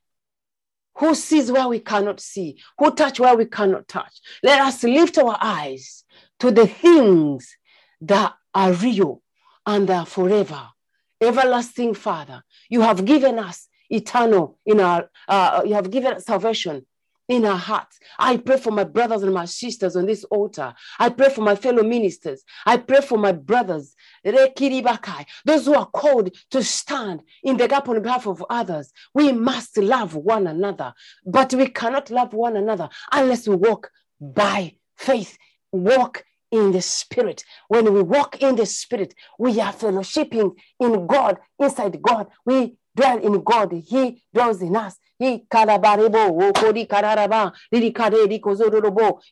who sees where we cannot see, who touch where we cannot touch. Let us lift our eyes to the things that are real and are forever everlasting Father, you have given us eternal in our, uh, you have given salvation in our hearts. I pray for my brothers and my sisters on this altar. I pray for my fellow ministers. I pray for my brothers, those who are called to stand in the gap on behalf of others. We must love one another, but we cannot love one another unless we walk by faith walk in the spirit. When we walk in the spirit, we are fellowshipping in God, inside God. We dwell in God. He dwells in us. He kararaba.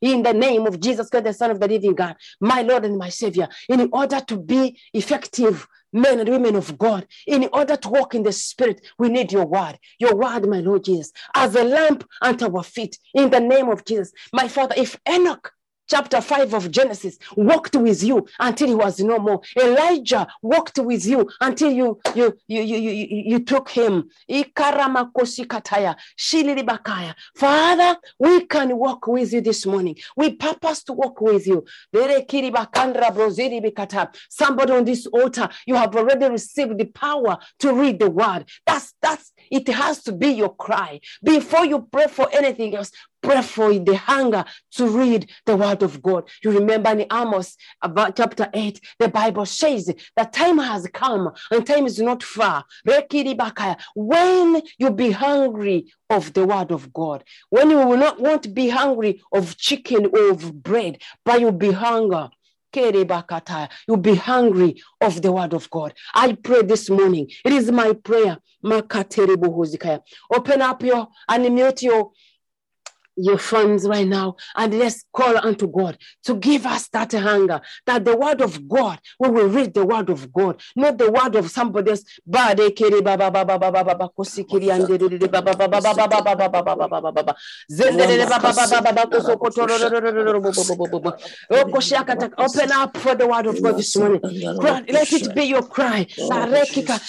In the name of Jesus Christ, the Son of the living God, my Lord and my Savior, in order to be effective men and women of God, in order to walk in the Spirit, we need your word. Your word, my Lord Jesus, as a lamp unto our feet. In the name of Jesus, my Father, if Enoch chapter 5 of Genesis walked with you until he was no more. Elijah walked with you until you you you you you, you took him. Father, we can walk with you this morning. We purpose to walk with you. Somebody on this altar, you have already received the power to read the word. That's that's it has to be your cry. Before you pray for anything else, pray for the hunger to read the word of God. You remember in Amos about chapter 8, the Bible says that time has come and time is not far. When you be hungry of the word of God, when you will not want to be hungry of chicken or of bread, but you'll be hunger You'll be hungry of the word of God. I pray this morning. It is my prayer. Open up your and mute your your funds right now and let's call unto God to give us that hunger that the word of God we will read the word of God not the word of somebody else open up for the word of God this morning let it be your cry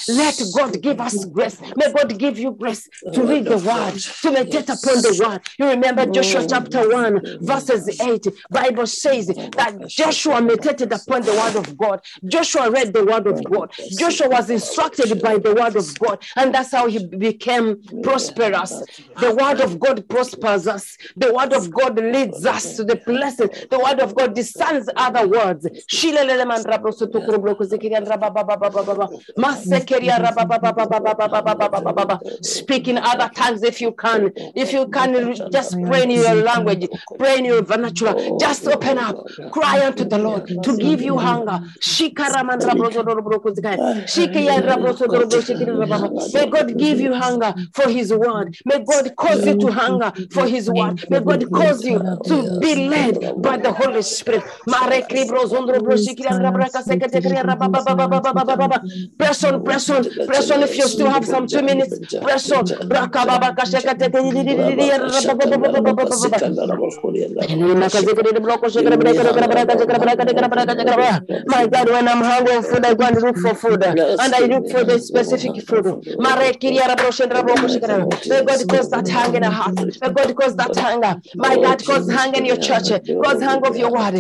let God give us grace may God give you grace to read the word to meditate upon the word you remember Joshua chapter 1, verses 8, Bible says that Joshua meditated upon the word of God. Joshua read the word of God. Joshua was instructed by the word of God, and that's how he became prosperous. The word of God prospers us. The word of God leads us to the blessing. The word of God discerns other words. Speaking other tongues if you can. If you can, just pray in your language, pray in your vernacular. Just open up, cry unto the Lord to give you hunger. May God give you hunger for His word. May God cause you to hunger for His word. May God cause you to be led by the Holy Spirit. Press on, press on, press on. If you still have some two minutes, press on. My God, when I'm hungry for food, I go and look for food. And I look for the specific food. My God cause that hunger in our heart. May God cause that hunger. My God, cause hunger in your church. Cause hunger of your word.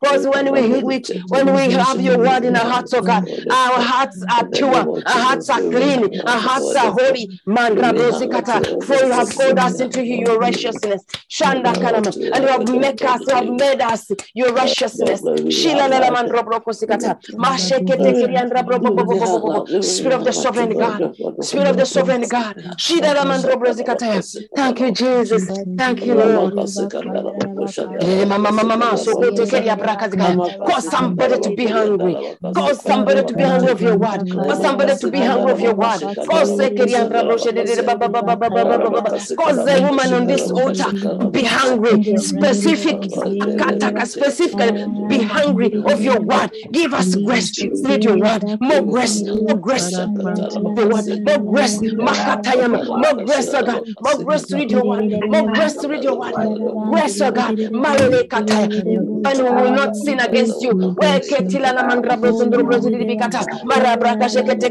Because when we, we when we have your word in our hearts, oh God, our hearts are pure, our hearts are clean, our hearts are holy. For you have called us into you, your righteousness. Shanda kanama. And you have made us, you have made us your righteousness. Shila la man robroko sikata. Mashekete kiriandra brobo Spirit of the sovereign God. Spirit of the sovereign God. Shida la man robro sikata. Thank you, Jesus. Thank you, Lord. Eh, mama, mama, mama. So take care of Cause somebody to be hungry. Cause somebody to be hungry of your word. Cause somebody to be hungry of your word. Cause Cause the woman on this altar be hungry, specific, specifically be hungry of your word. Give us grace to read your word. More grace, more grace, the word, more grace, Makatayam, more grace, oh God, more grace to read your word, more grace to read your word. Grace, oh God, Malele Kataya, and we will not sin against you. Where Ketila Namandra Brosundro Brosidibikata, Marabraka Shekete,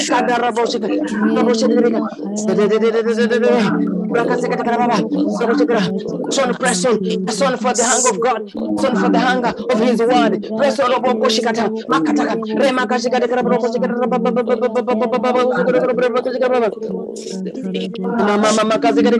Son, press on, son for the hunger of God, son for the hunger of His word. Press on, Robo Shikata, Makataka, Remaka Shikata, Mama Mama Kazika,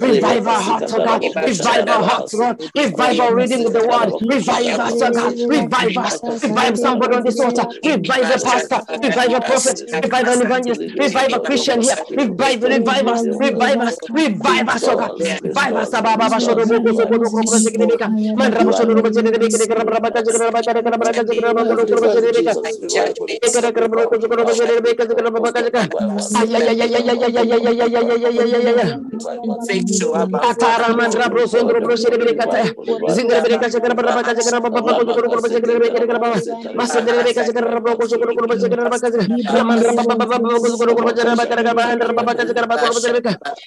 Revive our hearts, oh God. Revive our hearts, Lord. Revive our reading of the word. Revive us, oh God. Revive us. Revive somebody on this altar. Revive a pastor. Revive a prophet. Revive an evangelist. Revive a Christian here. Revive, revive us. Revive us. Revive us, oh God. Revive us.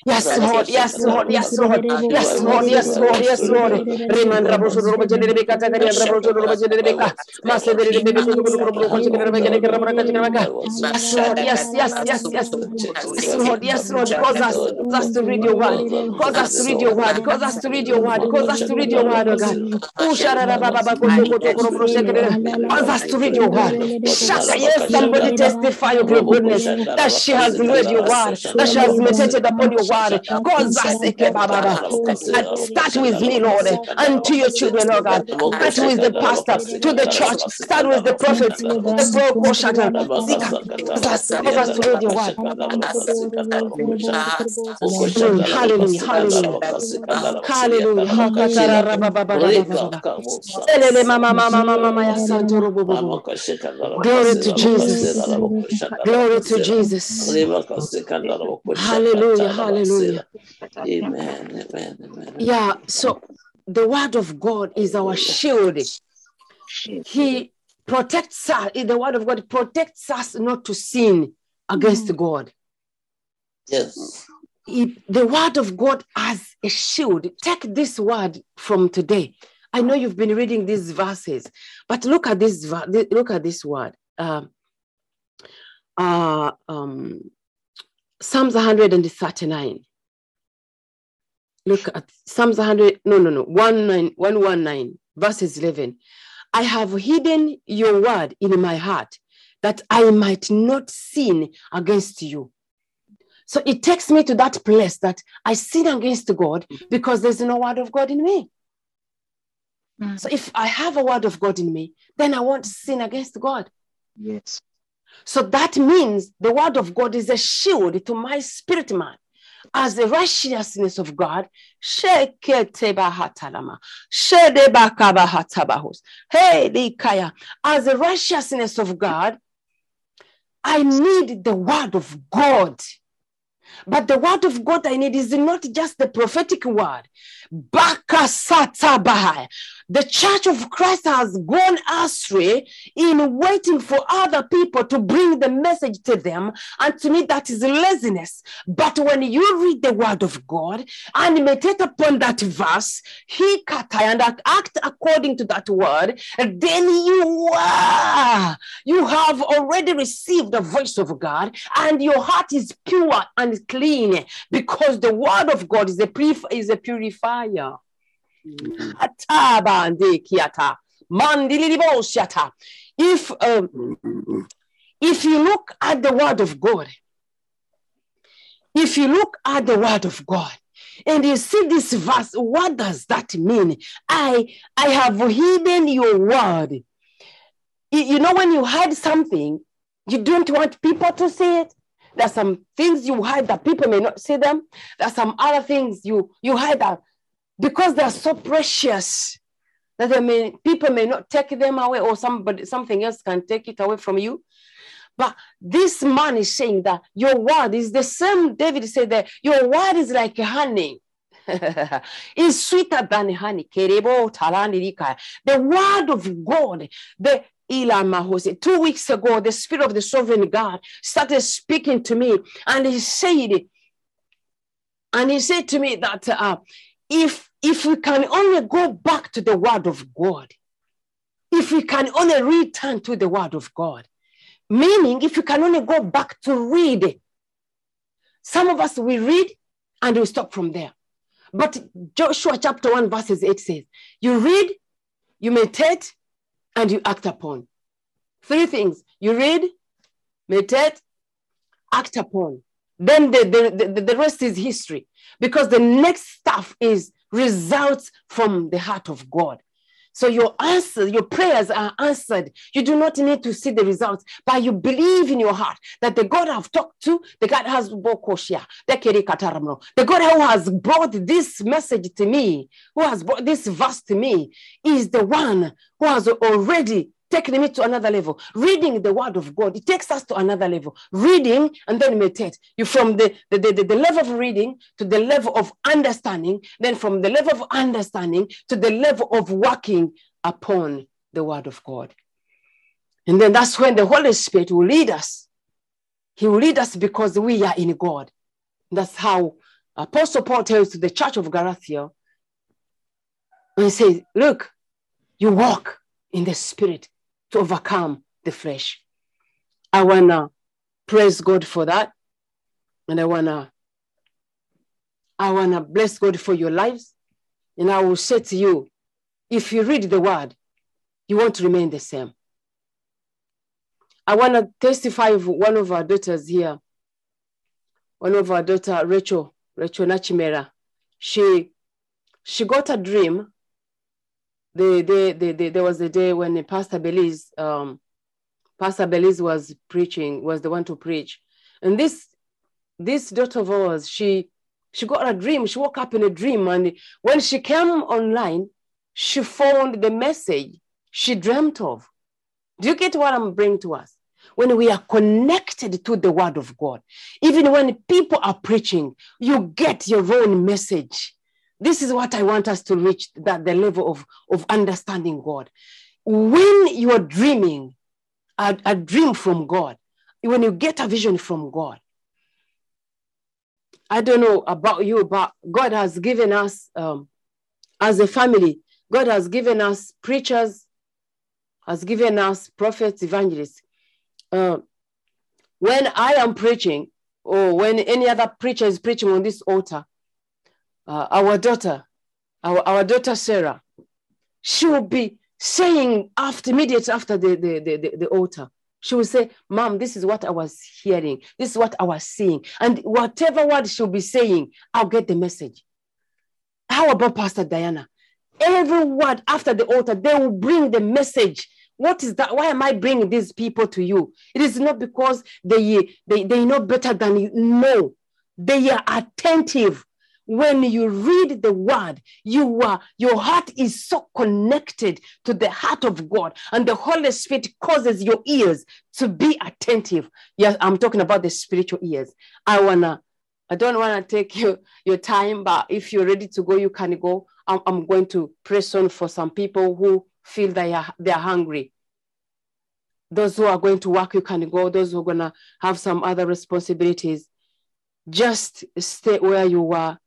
Yes, Lord, yes, Lord, yes, Lord, yes, Lord, yes, Lord, yes, Lord. Remandra Bruce Rubajan Rebecca Takaria Yes Lord, yes yes yes yes. Yes Lord, yes. Cause us, cause us to read your word. Cause us to read your word. Cause us to read your word. Cause us to read your word, oh God. Cause us to read your word. Shaka, yes, somebody testify of your goodness. That she has read your word. That she has meditated upon your word. Cause us, start with me, Lord, and to your children, oh God. Start with pastor, to the church. Start with the prophet, the pro shatter. Cause us, cause us to read your word. Hallelujah, hallelujah. Hallelujah. Glory to Jesus. Glory to Jesus. Hallelujah, hallelujah. Amen, amen, amen. Yeah, so the word of God is our shield. He protects us, the word of God protects us not to sin against God. Yes. It- the word of God as a shield. Take this word from today. I know you've been reading these verses, but look at this. Look at this word. Um, uh, um, Psalms 139. Look at Psalms 100. No, no, no. 19 119, verses 11. I have hidden your word in my heart that I might not sin against you. So it takes me to that place that I sin against God because there's no word of God in me. Mm. So if I have a word of God in me, then I won't sin against God. Yes. So that means the word of God is a shield to my spirit man. As the righteousness of God, hey, as the righteousness of God, I need the word of God. But the word of God I need is not just the prophetic word. The church of Christ has gone astray in waiting for other people to bring the message to them. And to me, that is laziness. But when you read the word of God and meditate upon that verse, he and act according to that word, then you are you have already received the voice of God, and your heart is pure and clean because the word of God is a purif- is a purifier. Mandililiboshata. If um, if you look at the word of God, if you look at the word of God and you see this verse, what does that mean? I I have hidden your word. You, you know, when you hide something, you don't want people to see it. There's some things you hide that people may not see them. There's some other things you you hide that because they're so precious that they may people may not take them away or somebody something else can take it away from you. But this man is saying that your word is the same. David said that your word is like honey. is sweeter than honey. The word of God, the Ilamahose. Two weeks ago, the Spirit of the Sovereign God started speaking to me, and He said, and He said to me that uh, if if we can only go back to the Word of God, if we can only return to the Word of God, meaning if you can only go back to read, some of us we read and we stop from there. But Joshua chapter 1, verses 8 says, You read, you meditate, and you act upon. Three things you read, meditate, act upon. Then the, the, the, the rest is history because the next stuff is results from the heart of God. So your answers, your prayers are answered. You do not need to see the results, but you believe in your heart that the God I've talked to, the God has bokoshia, the God who has brought this message to me, who has brought this verse to me, is the one who has already taking me to another level. Reading the word of God, it takes us to another level. Reading and then meditate. You from the, the, the, the, level of reading to the level of understanding, then from the level of understanding to the level of working upon the word of God. And then that's when the Holy Spirit will lead us. He will lead us because we are in God. That's how Apostle Paul tells to the church of Galatia. And he says, Look, you walk in the spirit to overcome the flesh. I want to praise God for that. And I want to I want to bless God for your lives. And I will say to you, if you read the word, you won't remain the same. I want to testify of one of our daughters here. One of our daughter, Rachel, Rachel Nachimera. She she got a dream the, the, the, the, there was a day when Pastor Belize, um, Pastor Belize was preaching, was the one to preach. And this, this daughter of ours, she, she got a dream. She woke up in a dream. And when she came online, she found the message she dreamt of. Do you get what I'm bringing to us? When we are connected to the word of God, even when people are preaching, you get your own message. This is what I want us to reach that the level of, of understanding God. When you are dreaming a, a dream from God, when you get a vision from God, I don't know about you, but God has given us, um, as a family, God has given us preachers, has given us prophets, evangelists. Uh, when I am preaching, or when any other preacher is preaching on this altar, uh, our daughter, our, our daughter Sarah, she will be saying after immediately after the, the, the, the, altar, she will say, Mom, this is what I was hearing. This is what I was seeing. And whatever word she'll be saying, I'll get the message. How about Pastor Diana? Every word after the altar, they will bring the message. What is that? Why am I bringing these people to you? It is not because they, they, they know better than you. No, they are attentive when you read the word, you are your heart is so connected to the heart of God, and the Holy Spirit causes your ears to be attentive. Yes, I'm talking about the spiritual ears. I wanna, I don't wanna take your, your time, but if you're ready to go, you can go. I'm, I'm going to press on for some people who feel they are they are hungry. Those who are going to work, you can go. Those who are gonna have some other responsibilities, just stay where you are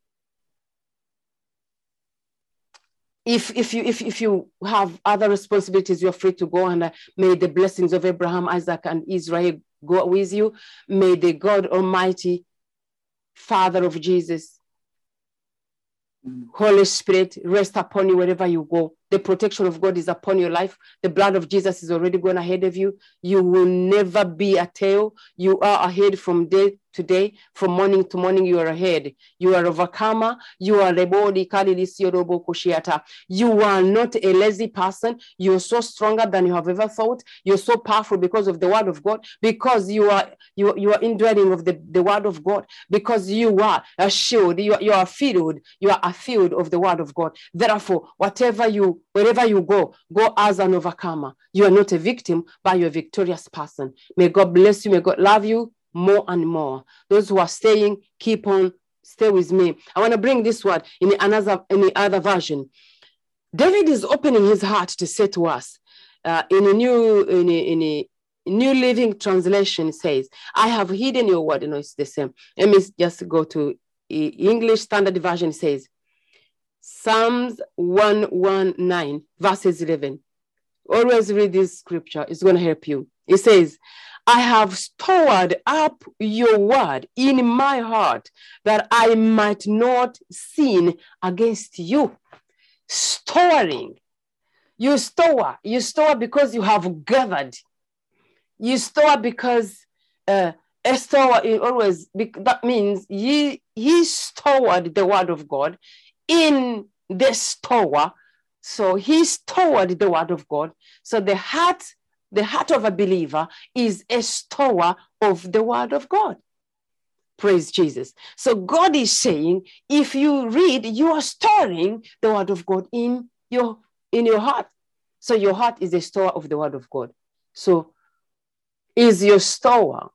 if if you if, if you have other responsibilities you're free to go and uh, may the blessings of abraham isaac and israel go with you. May the god almighty father of jesus mm. holy spirit rest upon you wherever you go. The protection of god is upon your life. The blood of jesus is already gone ahead of you. You will never be a tail. You are ahead from day today from morning to morning you are ahead. You are overcomer. You are rebodi you are not a lazy person. You're so stronger than you have ever thought. You're so powerful because of the word of god because you are you, you are indwelling of the, the word of god because you are a shield you are, you are filled you are a field of the word of god. Therefore whatever you wherever you go go as an overcomer. You are not a victim but you're a victorious person. May god bless you. May god love you more and more. Those who are staying, keep on stay with me. I want to bring this word in another in the other version. David is opening his heart to say to us uh, in a new in a, in a New Living Translation says, "I have hidden your word." You know, it's the same. Let me just go to English Standard Version. Says, Psalms one one nine verses eleven. Always read this scripture. It's going to help you. It says, I have stored up your word in my heart that I might not sin against you. Storing. You store. You store because you have gathered. You store because uh, is always, that means he, he stored the word of God in the store. So he stored the word of God. So the heart the heart of a believer is a store of the word of God. Praise Jesus. So God is saying, if you read, you are storing the word of God in your in your heart. So your heart is a store of the word of God. So is your store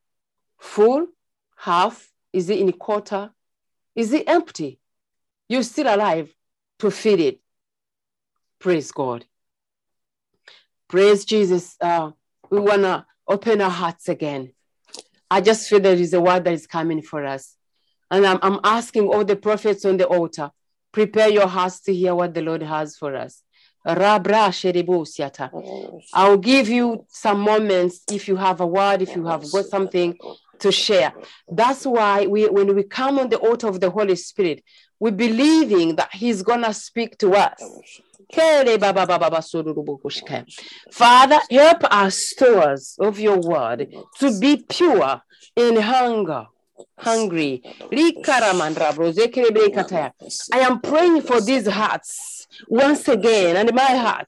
full, half? Is it in a quarter? Is it empty? You're still alive to feed it. Praise God. Praise Jesus. Uh, we want to open our hearts again. I just feel there is a word that is coming for us. And I'm, I'm asking all the prophets on the altar, prepare your hearts to hear what the Lord has for us. I'll give you some moments if you have a word, if you have got something to share. That's why we, when we come on the altar of the Holy Spirit, we're believing that He's gonna speak to us. Father, help our stores of your word to be pure in hunger hungry. I am praying for these hearts once again and my heart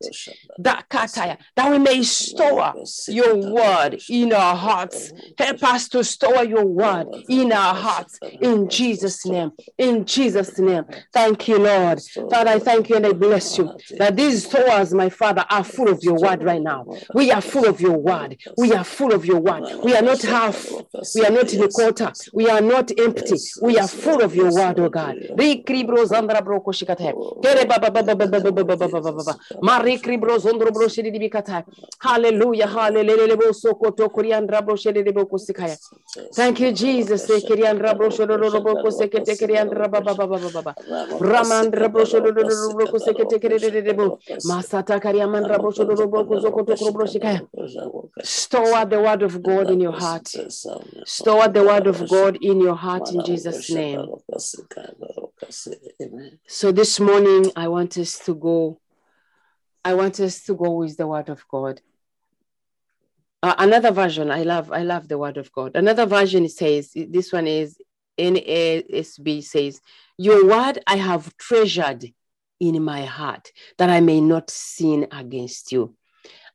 that kataya that we may store your word in our hearts. Help us to store your word in our hearts in jesus name. In jesus name. Thank you lord. Father i thank you and i bless you that these stores my father are full of your word right now. We are full of your word. We are full of your word. We are not half. We are not in a quarter we are not empty. We are full of your word, oh God. Hallelujah. Hallelujah. Thank you, Jesus. Store the word of God in your heart. Store the word of God in your heart in Jesus' name. So this morning, I want us to go. I want us to go with the word of God. Uh, another version, I love, I love the word of God. Another version says, this one is NASB says, Your word I have treasured in my heart that I may not sin against you.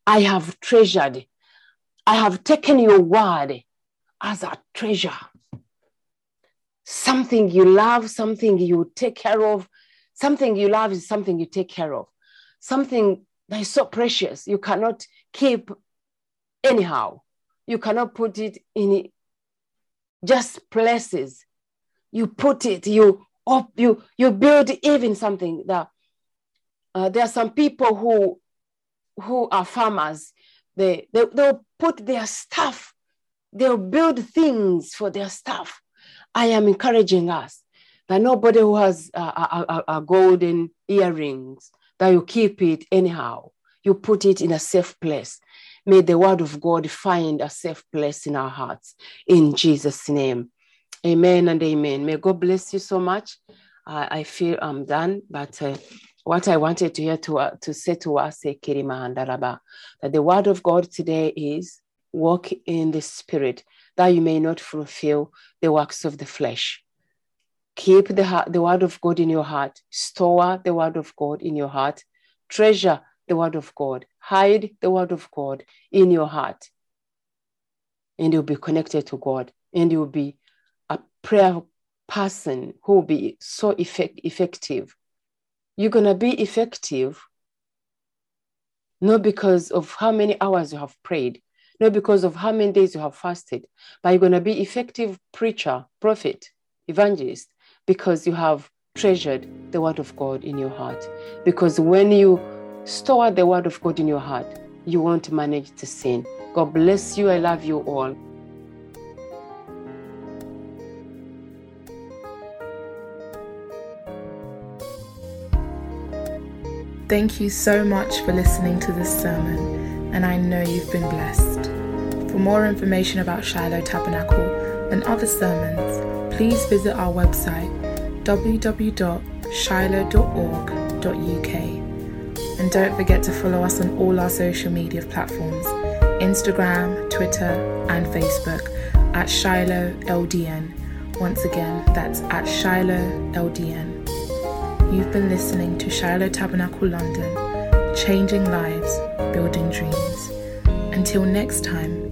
I have treasured, I have taken your word as a treasure something you love, something you take care of. Something you love is something you take care of. Something that is so precious, you cannot keep anyhow. You cannot put it in just places. You put it, you up, you you build even something that uh, there are some people who who are farmers. They, they they'll put their stuff, they'll build things for their stuff I am encouraging us that nobody who has a, a, a, golden earrings, that you keep it anyhow. You put it in a safe place. May the word of God find a safe place in our hearts. In Jesus' name. Amen and amen. May God bless you so much. I feel I'm done, but uh, what I wanted to hear to, uh, to say to us, Daraba, that the word of God today is walk in the spirit that you may not fulfill the works of the flesh. Keep the, heart, the word of God in your heart. Store the word of God in your heart. Treasure the word of God. Hide the word of God in your heart. And you'll be connected to God. And you'll be a prayer person who will be so effect- effective. You're going to be effective not because of how many hours you have prayed, not because of how many days you have fasted, but you're going to be effective preacher, prophet, evangelist because you have treasured the word of God in your heart. Because when you store the word of God in your heart, you won't manage to sin. God bless you. I love you all. Thank you so much for listening to this sermon, and I know you've been blessed. For more information about Shiloh Tabernacle and other sermons, please visit our website www.shiloh.org.uk. And don't forget to follow us on all our social media platforms Instagram, Twitter, and Facebook at Shiloh LDN. Once again, that's at Shiloh LDN. You've been listening to Shiloh Tabernacle London, changing lives, building dreams. Until next time.